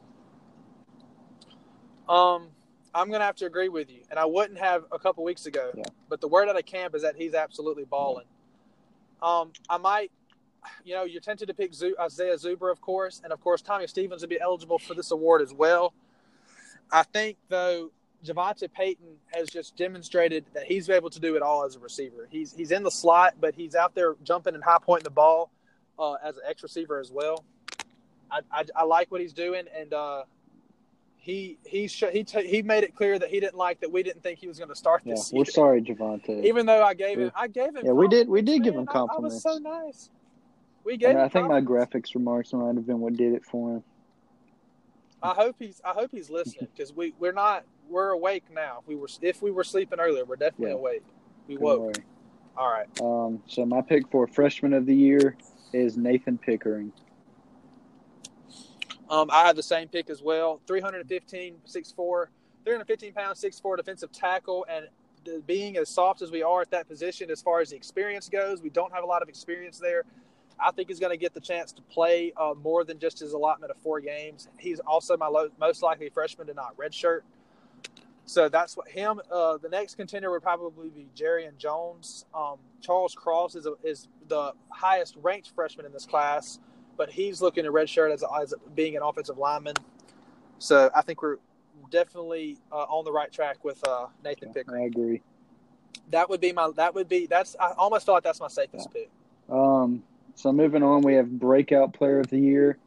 S1: Um, I'm gonna have to agree with you, and I wouldn't have a couple weeks ago.
S2: Yeah.
S1: But the word out of camp is that he's absolutely balling. Um, I might, you know, you're tempted to pick Isaiah Zuber, of course, and of course Tommy Stevens would be eligible for this award as well. I think though Javonte Payton has just demonstrated that he's able to do it all as a receiver. He's he's in the slot, but he's out there jumping and high pointing the ball uh, as an X receiver as well. I, I, I, like what he's doing, and uh, he he sh- he t- he made it clear that he didn't like that we didn't think he was going to start
S2: yeah,
S1: this.
S2: We're sorry, Javonte.
S1: Even though I gave him, I gave him.
S2: Yeah, we did. We did give him
S1: compliments. I, I was so nice. We gave.
S2: I, I think my graphics remarks might have been what did it for him.
S1: I hope he's. I hope he's listening because we we're not. We're awake now. If we were if we were sleeping earlier, we're definitely yeah. awake. We Good woke. Worry. All right.
S2: Um. So my pick for freshman of the year is Nathan Pickering.
S1: Um, I have the same pick as well. 315, 6'4", 315 pounds, 6'4", defensive tackle, and being as soft as we are at that position as far as the experience goes, we don't have a lot of experience there. I think he's going to get the chance to play uh, more than just his allotment of four games. He's also my lo- most likely freshman to not redshirt. So that's what him. Uh, the next contender would probably be Jerry and Jones. Um, Charles Cross is a, is the highest ranked freshman in this class but he's looking to redshirt as, as being an offensive lineman. So I think we're definitely uh, on the right track with uh, Nathan Pickering.
S2: I agree.
S1: That would be my. That would be. That's. I almost feel like that's my safest yeah. pick.
S2: Um. So moving on, we have breakout player of the year,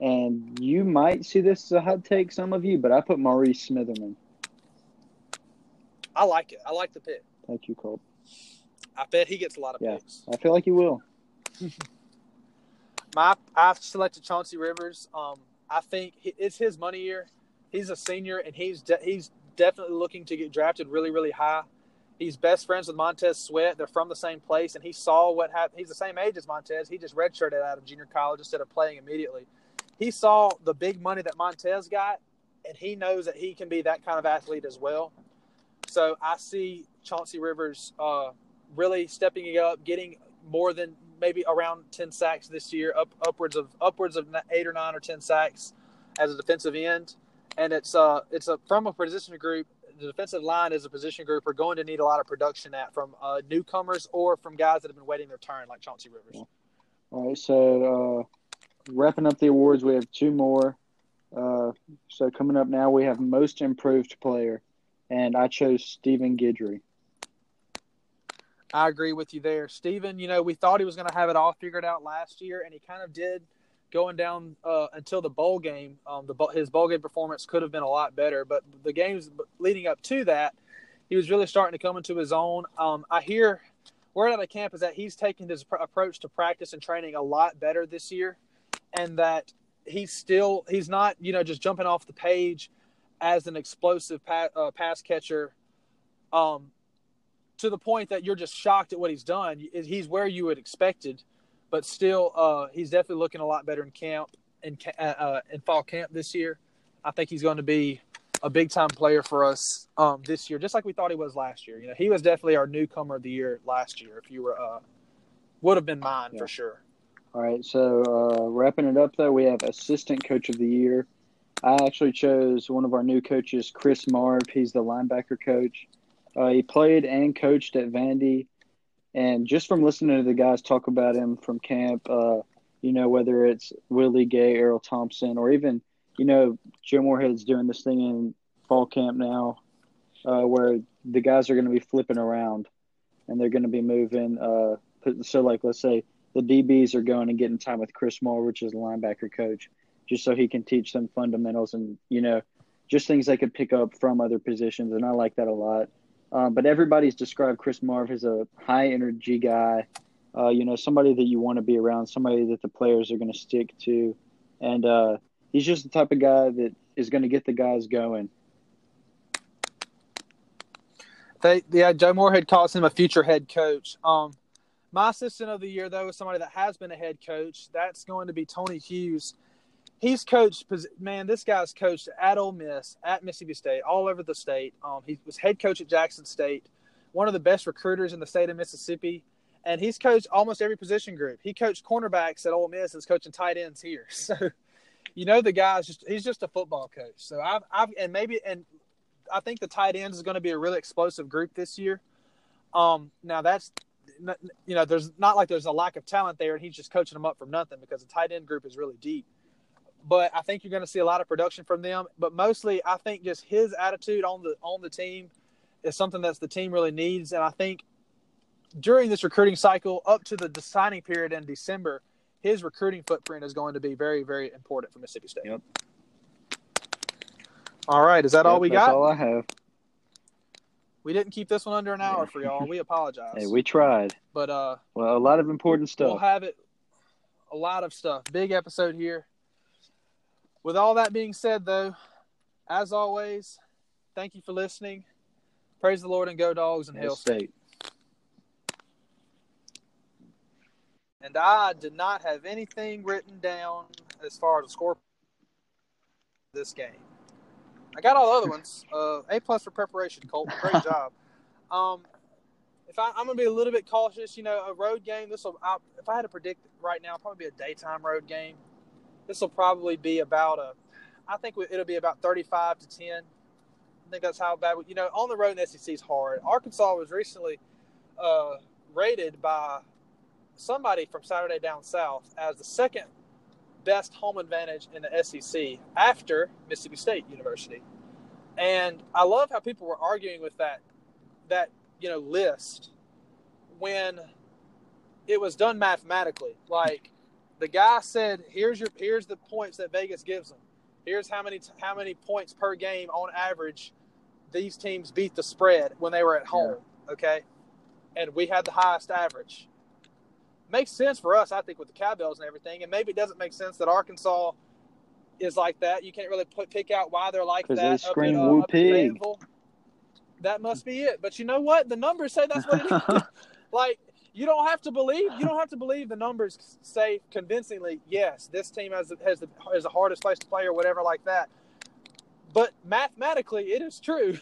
S2: and you might see this as a hot take, some of you, but I put Maurice Smitherman.
S1: I like it. I like the pick.
S2: Thank you, Colt.
S1: I bet he gets a lot of yeah, picks.
S2: I feel like he will.
S1: my I've selected Chauncey Rivers. Um, I think it's his money year. He's a senior, and he's de- he's definitely looking to get drafted really, really high. He's best friends with Montez Sweat. They're from the same place, and he saw what happened. He's the same age as Montez. He just redshirted out of junior college instead of playing immediately. He saw the big money that Montez got, and he knows that he can be that kind of athlete as well. So I see Chauncey Rivers uh, really stepping up, getting more than maybe around 10 sacks this year, up upwards of upwards of eight or nine or 10 sacks as a defensive end. And it's uh it's a from a position group. The defensive line is a position group we're going to need a lot of production at from uh, newcomers or from guys that have been waiting their turn, like Chauncey Rivers.
S2: All right, so uh, wrapping up the awards, we have two more. Uh, so coming up now, we have most improved player, and I chose Stephen Guidry.
S1: I agree with you there. Stephen. you know, we thought he was going to have it all figured out last year, and he kind of did going down uh, until the bowl game. Um, the his bowl game performance could have been a lot better, but the games leading up to that, he was really starting to come into his own. Um, I hear word out of camp is that he's taking his pr- approach to practice and training a lot better this year, and that he's still he's not you know just jumping off the page as an explosive pa- uh, pass catcher. Um, to the point that you're just shocked at what he's done. He's where you would expected, but still, uh, he's definitely looking a lot better in camp in uh, uh, in fall camp this year. I think he's going to be a big time player for us um, this year, just like we thought he was last year. You know, he was definitely our newcomer of the year last year. If you were, uh, would have been mine yeah. for sure.
S2: All right, so uh, wrapping it up though, we have assistant coach of the year. I actually chose one of our new coaches, Chris Marve. He's the linebacker coach. Uh, he played and coached at Vandy, and just from listening to the guys talk about him from camp, uh, you know whether it's Willie Gay, Errol Thompson, or even you know Joe Moorhead's doing this thing in fall camp now, uh, where the guys are going to be flipping around, and they're going to be moving. Uh, so like let's say the DBs are going and getting time with Chris Marve, which is the linebacker coach, just so he can teach them fundamentals and you know just things they could pick up from other positions, and I like that a lot. Um, but everybody's described Chris Marve as a high energy guy, uh, you know, somebody that you want to be around, somebody that the players are going to stick to. And uh, he's just the type of guy that is going to get the guys going.
S1: They, yeah, Joe Moorhead calls him a future head coach. Um, my assistant of the year, though, is somebody that has been a head coach. That's going to be Tony Hughes he's coached. Man, this guy's coached at Ole Miss, at Mississippi State, all over the state. Um, he was head coach at Jackson State, one of the best recruiters in the state of Mississippi, and he's coached almost every position group. He coached cornerbacks at Ole Miss, and is coaching tight ends here. So, you know, the guy's just he's just a football coach. So I've, I've and maybe and I think the tight ends is going to be a really explosive group this year. Um, now that's you know, there's not like there's a lack of talent there, and he's just coaching them up from nothing because the tight end group is really deep but I think you're going to see a lot of production from them. But mostly, I think just his attitude on the on the team is something that the team really needs. And I think during this recruiting cycle, up to the signing period in December, his recruiting footprint is going to be very, very important for Mississippi State.
S2: Yep.
S1: All right, is that
S2: Yep,
S1: all we
S2: that's
S1: got?
S2: all I have.
S1: We didn't keep this one under an hour for y'all. We apologize.
S2: Hey, we tried.
S1: but uh,
S2: Well, a lot of important stuff.
S1: we'll have it. A lot of stuff. Big episode here. With all that being said, though, as always, thank you for listening. Praise the Lord and go dogs and
S2: Hail State.
S1: and I did not have anything written down as far as the score this game. I got all the other ones. Uh, a plus for preparation, Colt. Great job. Um, if I, I'm going to be a little bit cautious, you know, a road game. This will. If I had to predict right now, probably be a daytime road game. This will probably be about a. I think it'll be about 35 to 10. I think that's how bad. You know, on the road in SEC is hard. Arkansas was recently uh, rated by somebody from Saturday Down South as the second best home advantage in the SEC after Mississippi State University. And I love how people were arguing with that that you know list when it was done mathematically. Like the guy said, "Here's your here's the points that Vegas gives them. Here's how many how many points per game on average these teams beat the spread when they were at home." Okay, and we had the highest average makes sense for us, I think, with the cowbells and everything. And maybe it doesn't make sense that Arkansas is like that. You can't really put pick out why they're like that.
S2: they
S1: up
S2: scream,
S1: in, uh, up
S2: pig."
S1: That must be it. But you know what? The numbers say that's what it is. like you don't have to believe. You don't have to believe the numbers say convincingly. Yes, this team has has the has the hardest place to play or whatever like that. But mathematically, it is true.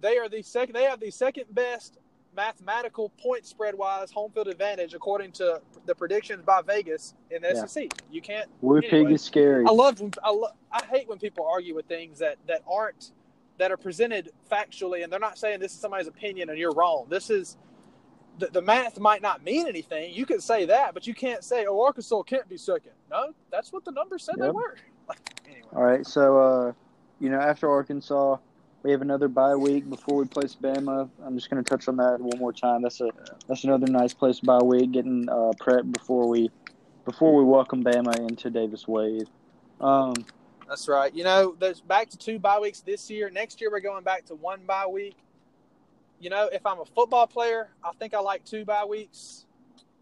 S1: They are the second. They have the second best mathematical point spread wise home field advantage according to the predictions by Vegas in the
S2: Yeah.
S1: SEC. You can't.
S2: Pig
S1: Anyway,
S2: is scary.
S1: I love. when- I, lo- I hate when people argue with things that that aren't that are presented factually, and they're not saying this is somebody's opinion and you're wrong. This is the, the math might not mean anything. You can say that, but you can't say, "Oh, Arkansas can't be second. No, that's what the numbers said they were. anyway,
S2: All right, so uh, you know, after Arkansas, we have another bye week before we place Bama. I'm just going to touch on that one more time. That's a that's another nice place bye week, getting uh, prepped before we before we welcome Bama into Davis Wade. Um,
S1: that's right. You know, there's back to two bye weeks this year. Next year, we're going back to one bye week. You know, if I'm a football player, I think I like two bye weeks.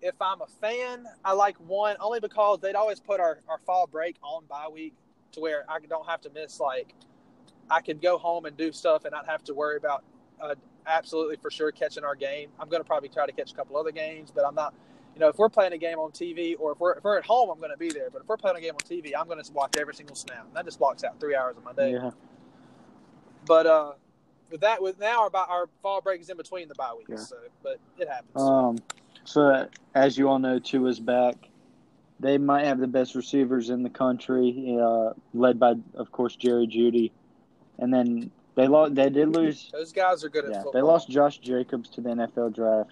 S1: If I'm a fan, I like one only because they'd always put our, our fall break on bye week to where I don't have to miss like I could go home and do stuff and not have to worry about uh, absolutely for sure catching our game. I'm going to probably try to catch a couple other games, but I'm not. You know, if we're playing a game on TV or if we're, if we're at home, I'm going to be there. But if we're playing a game on TV, I'm going to watch every single snap. And that just blocks out three hours of my day.
S2: yeah,
S1: But uh, with that, with now our our fall break is in between the bye weeks.
S2: Yeah.
S1: So, but it happens.
S2: Um, so as you all know, Tua's back. They might have the best receivers in the country, uh, led by, of course, Jerry Jeudy. And then they lost. They did lose.
S1: Those guys are good at
S2: Yeah, they lost Josh Jacobs to the NFL draft,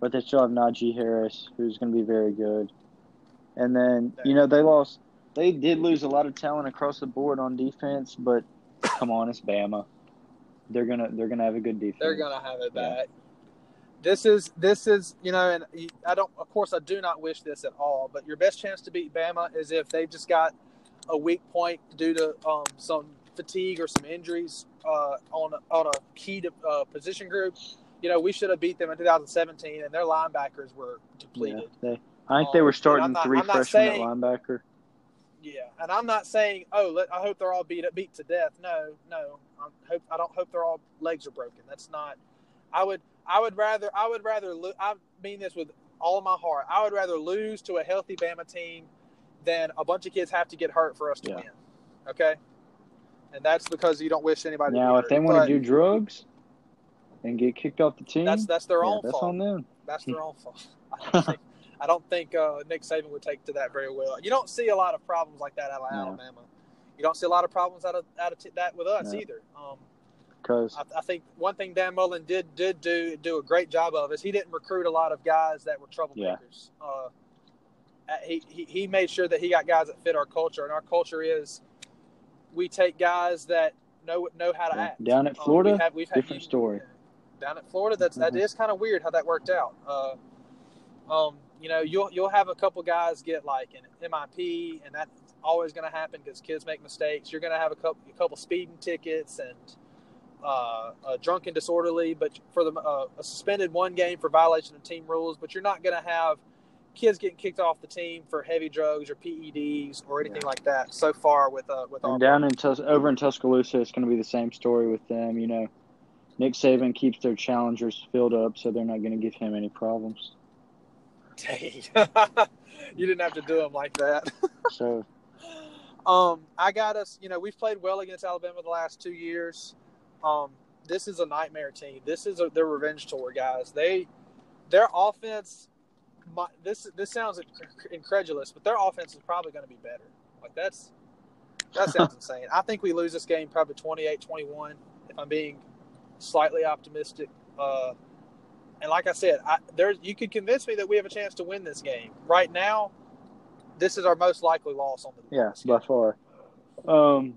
S2: but they still have Najee Harris, who's going to be very good. And then you know they lost. They did lose a lot of talent across the board on defense, but come on, it's Bama. They're gonna they're gonna have a good defense.
S1: They're gonna have it
S2: Yeah.
S1: back. This is this is you know, and I don't. Of course, I do not wish this at all. But your best chance to beat Bama is if they've just got a weak point due to um, some fatigue or some injuries uh, on a, on a key to, uh, position group. You know, we should have beat them in 2017, and their linebackers were
S2: Yeah,
S1: depleted.
S2: they, I think they
S1: Um,
S2: were starting
S1: not-
S2: three
S1: I'm
S2: freshmen
S1: saying-
S2: at linebacker.
S1: Yeah, and I'm not saying, oh, let, I hope they're all beat beat to death. No, no, I hope I don't hope they're all legs are broken. That's not. I would I would rather I would rather lo- I mean this with all of my heart. I would rather lose to a healthy Bama team than a bunch of kids have to get hurt for us to
S2: Yeah.
S1: win. Okay, and that's because you don't wish anybody.
S2: Now, if they
S1: hurt.
S2: want to do drugs and get kicked off the team,
S1: that's that's their
S2: yeah,
S1: own
S2: that's
S1: fault.
S2: on them.
S1: That's their own fault. I don't think, I don't think uh, Nick Saban would take to that very well. You don't see a lot of problems like that out of
S2: No.
S1: Alabama. You don't see a lot of problems out of out of t- that with us
S2: No.
S1: either. Um,
S2: Because
S1: I, I think one thing Dan Mullen did did do do a great job of is he didn't recruit a lot of guys that were troublemakers. Uh, he, he he made sure that he got guys that fit our culture, and our culture is we take guys that know know how to
S2: Yeah.
S1: act.
S2: Down at
S1: Um,
S2: Florida,
S1: we have, we've had-
S2: different story.
S1: Down at Florida, that's that
S2: Mhm.
S1: is kind of weird how that worked out. Uh, um, you know, you'll you'll have a couple guys get like an MIP, and that's always going to happen because kids make mistakes. You're going to have a couple a couple speeding tickets and uh, a drunk and disorderly, but for the uh, a suspended one game for violation of team rules. But you're not going to have kids getting kicked off the team for heavy drugs or PEDs or anything
S2: Yeah.
S1: like that. So far with uh, with our
S2: And down in Tus- over in Tuscaloosa, it's going to be the same story with them. You know, Nick Saban keeps their challengers filled up, so they're not going to give him any problems.
S1: Dang. you didn't have to do them like that.
S2: So
S1: Um, I got us. You know, we've played well against Alabama the last two years. Um, this is a nightmare team. This is a, their revenge tour, guys. They, their offense. My, this this sounds incredulous, but their offense is probably going to be better. Like that's that sounds insane. I think we lose this game probably 28-21 if I'm being slightly optimistic. Uh, and like I said, I, there you could convince me that we have a chance to win this game. Right now, this is our most likely loss on the
S2: yeah, by far. Um,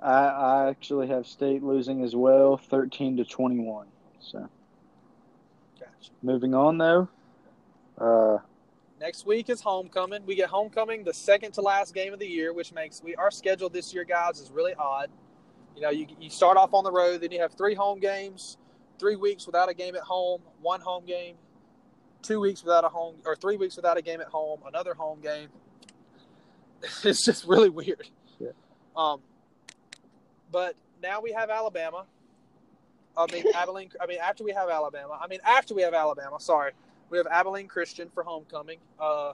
S2: I, I actually have State losing as well, thirteen to twenty-one. So
S1: Gotcha.
S2: moving on though. Uh,
S1: Next week is homecoming. We get homecoming the second to last game of the year, which makes we our schedule this year, guys, is really odd. You know, you you start off on the road, then you have three home games, three weeks without a game at home, one home game, two weeks without a home, or three weeks without a game at home, another home game. It's just really weird.
S2: Yeah.
S1: Um, but now we have Alabama. I mean Abilene. I mean after we have Alabama. I mean after we have Alabama. Sorry, we have Abilene Christian for homecoming. Uh,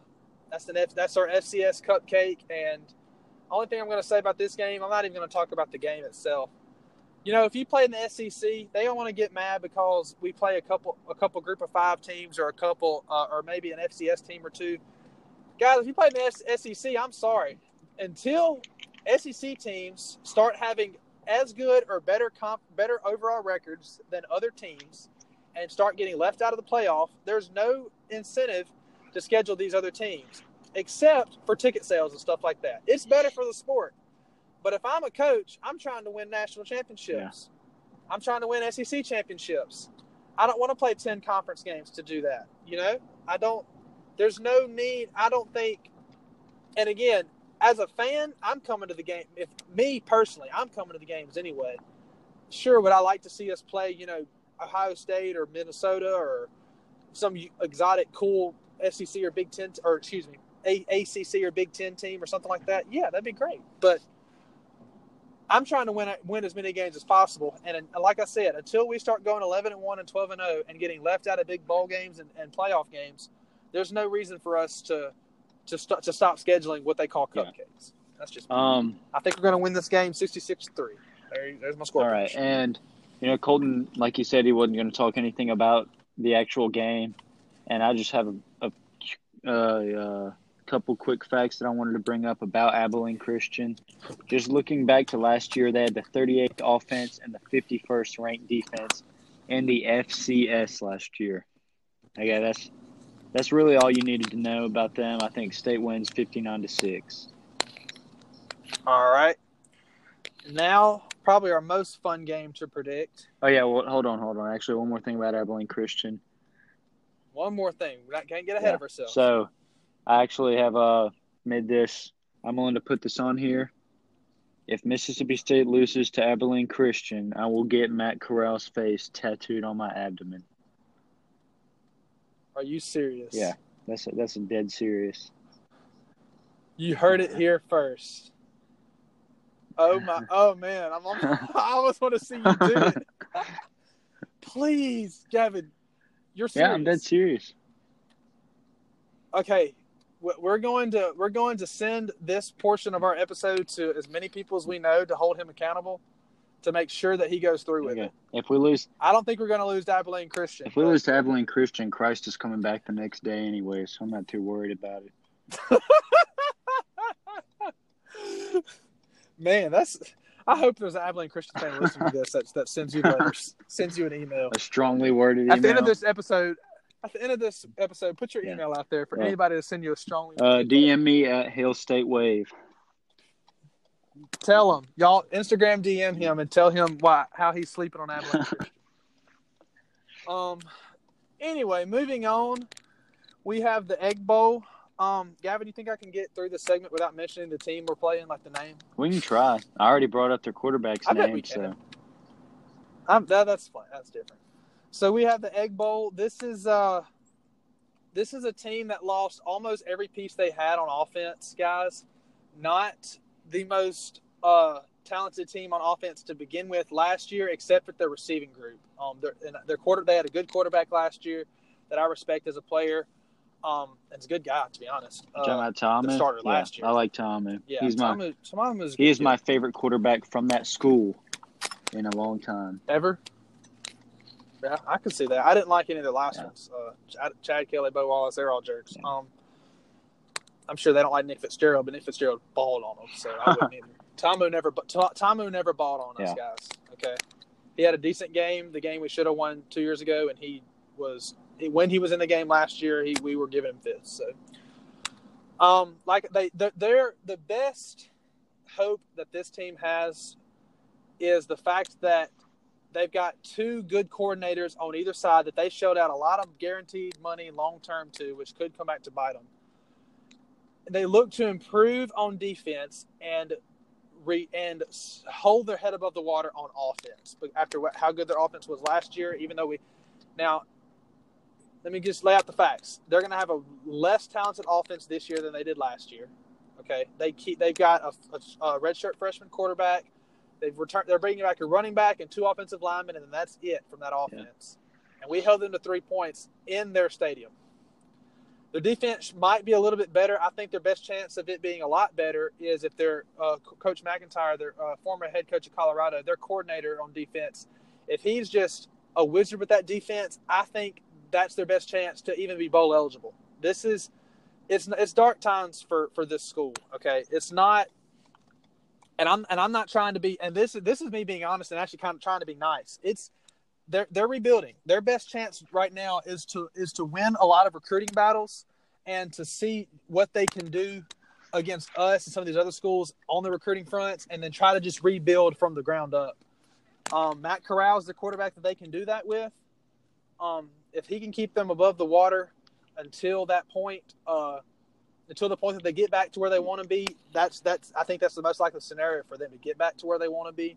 S1: that's the F, that's our FCS cupcake. And only thing I'm going to say about this game, I'm not even going to talk about the game itself. You know, if you play in the SEC, they don't want to get mad because we play a couple a couple group of five teams or a couple uh, or maybe an FCS team or two. Guys, if you play in the SEC, I'm sorry. Until SEC teams start having as good or better comp, better overall records than other teams and start getting left out of the playoff, there's no incentive to schedule these other teams except for ticket sales and stuff like that. It's better for the sport. But if I'm a coach, I'm trying to win national championships. I'm trying to win SEC championships. I don't want to play 10 conference games to do that. You know, I don't, there's no need. I don't think, and again, as a fan, I'm coming to the game. If me personally, I'm coming to the games anyway. Sure, would I like to see us play, you know, Ohio State or Minnesota or some exotic, cool SEC or Big Ten, or excuse me, A- ACC or Big Ten team or something like that? Yeah, that'd be great. But I'm trying to win win as many games as possible. And, like I said, until we start going 11 and one and 12 and 0 and getting left out of big bowl games and, and playoff games, there's no reason for us to to, st- to stop scheduling what they call
S2: Yeah.
S1: cupcakes. That's just.
S2: um,
S1: I think we're going to win this game 66 3. There, there's my score.
S2: all right, and you know Colton, like you said, he wasn't going to talk anything about the actual game, and I just have a, a, uh, couple quick facts that I wanted to bring up about Abilene Christian. Just looking back to last year, they had the 38th offense and the 51st ranked defense in the FCS last year. Okay, that's that's really all you needed to know about them. I think State wins 59 to six.
S1: All right. Now, probably our most fun game to predict.
S2: Oh yeah, well, hold on, hold on. Actually, one more thing about Abilene Christian.
S1: One more thing. We can't get ahead
S2: Yeah.
S1: of ourselves.
S2: So, I actually have uh made this. I'm willing to put this on here. If Mississippi State loses to Abilene Christian, I will get Matt Corral's face tattooed on my abdomen.
S1: Are you serious?
S2: Yeah. That's a, that's a dead serious.
S1: You heard it here first. Oh my! Oh man! I'm. On, I almost want to see you do it. Please, Gavin. You're serious.
S2: Yeah, I'm dead serious.
S1: okay we're going to we're going to send this portion of our episode to as many people as we know to hold him accountable to make sure that he goes through with
S2: Okay.
S1: it
S2: If we lose,
S1: i don't think we're going to lose to abilene christian
S2: if we
S1: but-
S2: lose to Abilene Christian, Christ is coming back the next day anyway, so I'm not too worried about it.
S1: man that's i hope there's an abilene christian fan listening to this that, that sends you letters sends you an email
S2: A strongly worded
S1: at the end of this episode at the end of this episode, put your
S2: Yeah.
S1: email out there for
S2: Yeah.
S1: anybody to send you a strongly.
S2: Uh, DM me at Hail State Wave.
S1: Tell him, y'all. Instagram DM him and tell him why how he's sleeping on Abilene. Um. Anyway, moving on, we have the Egg Bowl. Um, Gavin, you think I can get through the segment without mentioning the team we're playing, like the name?
S2: We can try. I already brought up their quarterback's
S1: I
S2: name, so
S1: Um, that, that's fine. That's different. So we have the Egg Bowl. This is uh, this is a team that lost almost every piece they had on offense, guys. Not the most uh, talented team on offense to begin with last year, except for their receiving group. Um, their, and their quarter they had a good quarterback last year that I respect as a player. Um, and it's a good guy to be honest. Uh,
S2: about
S1: Ta'amu. starter
S2: Yeah,
S1: last year.
S2: I like Ta'amu.
S1: yeah,
S2: he's my
S1: is
S2: he is my favorite quarterback from that school in a long time.
S1: Ever? Yeah, I could see that. I didn't like any of the last
S2: Yeah.
S1: ones. Uh, Chad, Chad Kelly, Bo Wallace, they're all jerks.
S2: Yeah.
S1: Um, I'm sure they don't like Nick Fitzgerald, but Nick Fitzgerald balled on them, so I wouldn't either. Ta'amu never, Ta'amu never balled on us
S2: Yeah.
S1: guys. Okay, he had a decent game, the game we should have won two years ago, and he was he, when he was in the game last year, he we were giving him fits. So, um, like they they're, they're the best hope that this team has is the fact that they've got two good coordinators on either side that they showed out a lot of guaranteed money long term to, which could come back to bite them. They look to improve on defense and re and hold their head above the water on offense. But after what, how good their offense was last year, even though we now. Let me just lay out the facts. They're going to have a less talented offense this year than they did last year. Okay, they keep they've got a, a, a redshirt freshman quarterback. They've returned. They're bringing back a running back and two offensive linemen, and then that's it from that offense. And we held them to three points in their stadium. Their defense might be a little bit better. I think their best chance of it being a lot better is if their uh, Coach MacIntyre, their uh, former head coach of Colorado, their coordinator on defense, if he's just a wizard with that defense, I think that's their best chance to even be bowl eligible. This is it's it's dark times for for this school. Okay, it's not and I'm and I'm not trying to be and this is this is me being honest and actually kind of trying to be nice. It's they're they're rebuilding. Their best chance right now is to is to win a lot of recruiting battles and to see what they can do against us and some of these other schools on the recruiting fronts and then try to just rebuild from the ground up. Um, Matt Corral is the quarterback that they can do that with. Um, if he can keep them above the water until that point, uh, until the point that they get back to where they want to be, that's that's I think that's the most likely scenario for them to get back to where they want to be.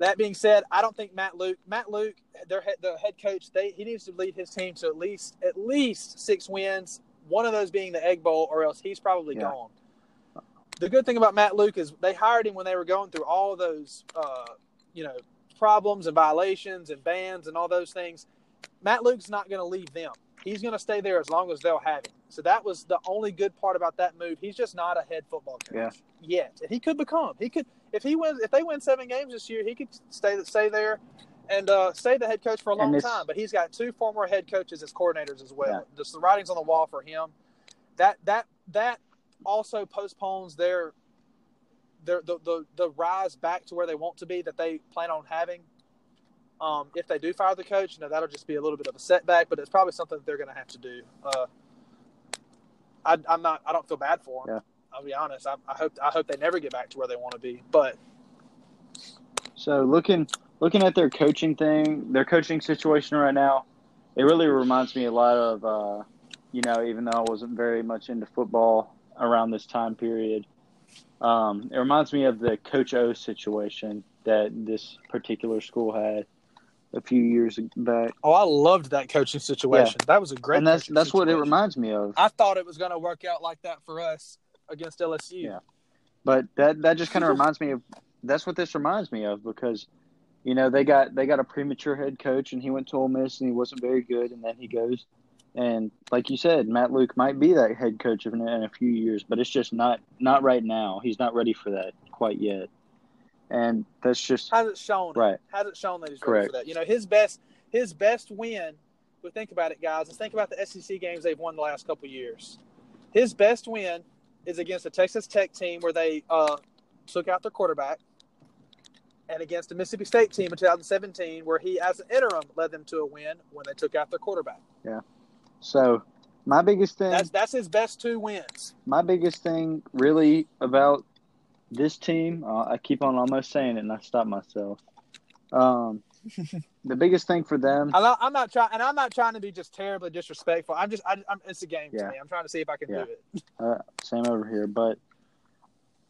S1: That being said, I don't think Matt Luke, Matt Luke, their head, the head coach, they he needs to lead his team to at least at least six wins. One of those being the Egg Bowl, or else he's probably
S2: Yeah.
S1: gone. The good thing about Matt Luke is they hired him when they were going through all those, uh, you know, problems and violations and bans and all those things. Matt Luke's not going to leave them. He's going to stay there as long as they'll have him. So that was the only good part about that move. He's just not a head football coach
S2: Yeah.
S1: yet. And he could become. He could if he wins if they win seven games this year, he could stay stay there and uh, stay the head coach for a long time. But he's got two former head coaches as coordinators as well.
S2: Yeah.
S1: Just the writing's on the wall for him. That that that also postpones their their the, the the rise back to where they want to be that they plan on having. Um, if they do fire the coach, you know that'll just be a little bit of a setback, but it's probably something that they're going to have to do. Uh, I, I'm not. I don't feel bad for them.
S2: Yeah.
S1: I'll be honest. I, I hope. I hope they never get back to where they want to be. But
S2: So looking looking at their coaching thing, their coaching situation right now, it really reminds me a lot of, uh, you know, even though I wasn't very much into football around this time period, um, it reminds me of the Coach O situation that this particular school had a few years back,
S1: oh, I loved that coaching situation. That was a great.
S2: and that's that's what it reminds me of.
S1: I thought it was going to work out like that for us against LSU.
S2: Yeah. But that that just kind of reminds me of that's what this reminds me of because you know they got they got a premature head coach and he went to Ole Miss and he wasn't very good and then he goes and like you said Matt Luke might be that head coach in, in a few years but it's just not not right now he's not ready for that quite yet and that's just
S1: Has it shown?
S2: right
S1: Has it shown that he's ready
S2: Correct.
S1: for that? You know, his best his best win. But think about it, guys. Let's think about the SEC games they've won the last couple of years. His best win is against the Texas Tech team where they uh, took out their quarterback, and against the Mississippi State team in 2017 where he, as an interim, led them to a win when they took out their quarterback.
S2: Yeah. So my biggest thing
S1: That's that's his best two wins.
S2: my biggest thing really about this team, uh, I keep on almost saying it and I stop myself. Um, the biggest thing for them,
S1: I'm not, I'm not trying, and I'm not trying to be just terribly disrespectful. I'm just, I, I'm, it's a game
S2: Yeah.
S1: to me. I'm trying to see if I can
S2: Yeah.
S1: do it.
S2: uh, same over here, but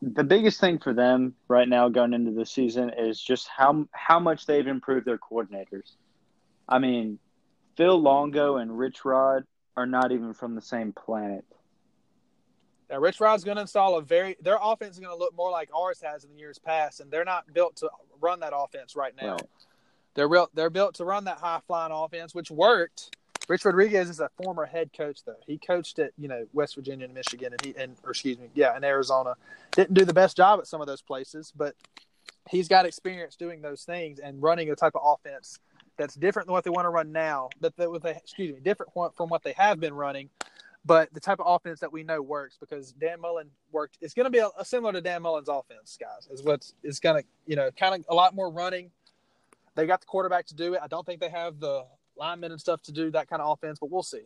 S2: the biggest thing for them right now going into the season is just how how much they've improved their coordinators. I mean, Phil Longo and Rich Rod are not even from the same planet.
S1: Now, Rich Rod's going to install a very, their offense is going to look more like ours has in the years past, and they're not built to run that offense right now.
S2: Right.
S1: They're real, they're built to run that high flying offense, which worked. Rich Rodriguez is a former head coach, though. He coached at you know West Virginia and Michigan, and he and or excuse me, yeah, in Arizona. Didn't do the best job at some of those places, but he's got experience doing those things and running a type of offense that's different than what they want to run now. That what they excuse me, different from- from what they have been running, but the type of offense that we know works because Dan Mullen worked. It's going to be a, a similar to Dan Mullen's offense, guys. Is what's it's going to you know kind of a lot more running. They got the quarterback to do it. I don't think they have the linemen and stuff to do that kind of offense, but we'll see.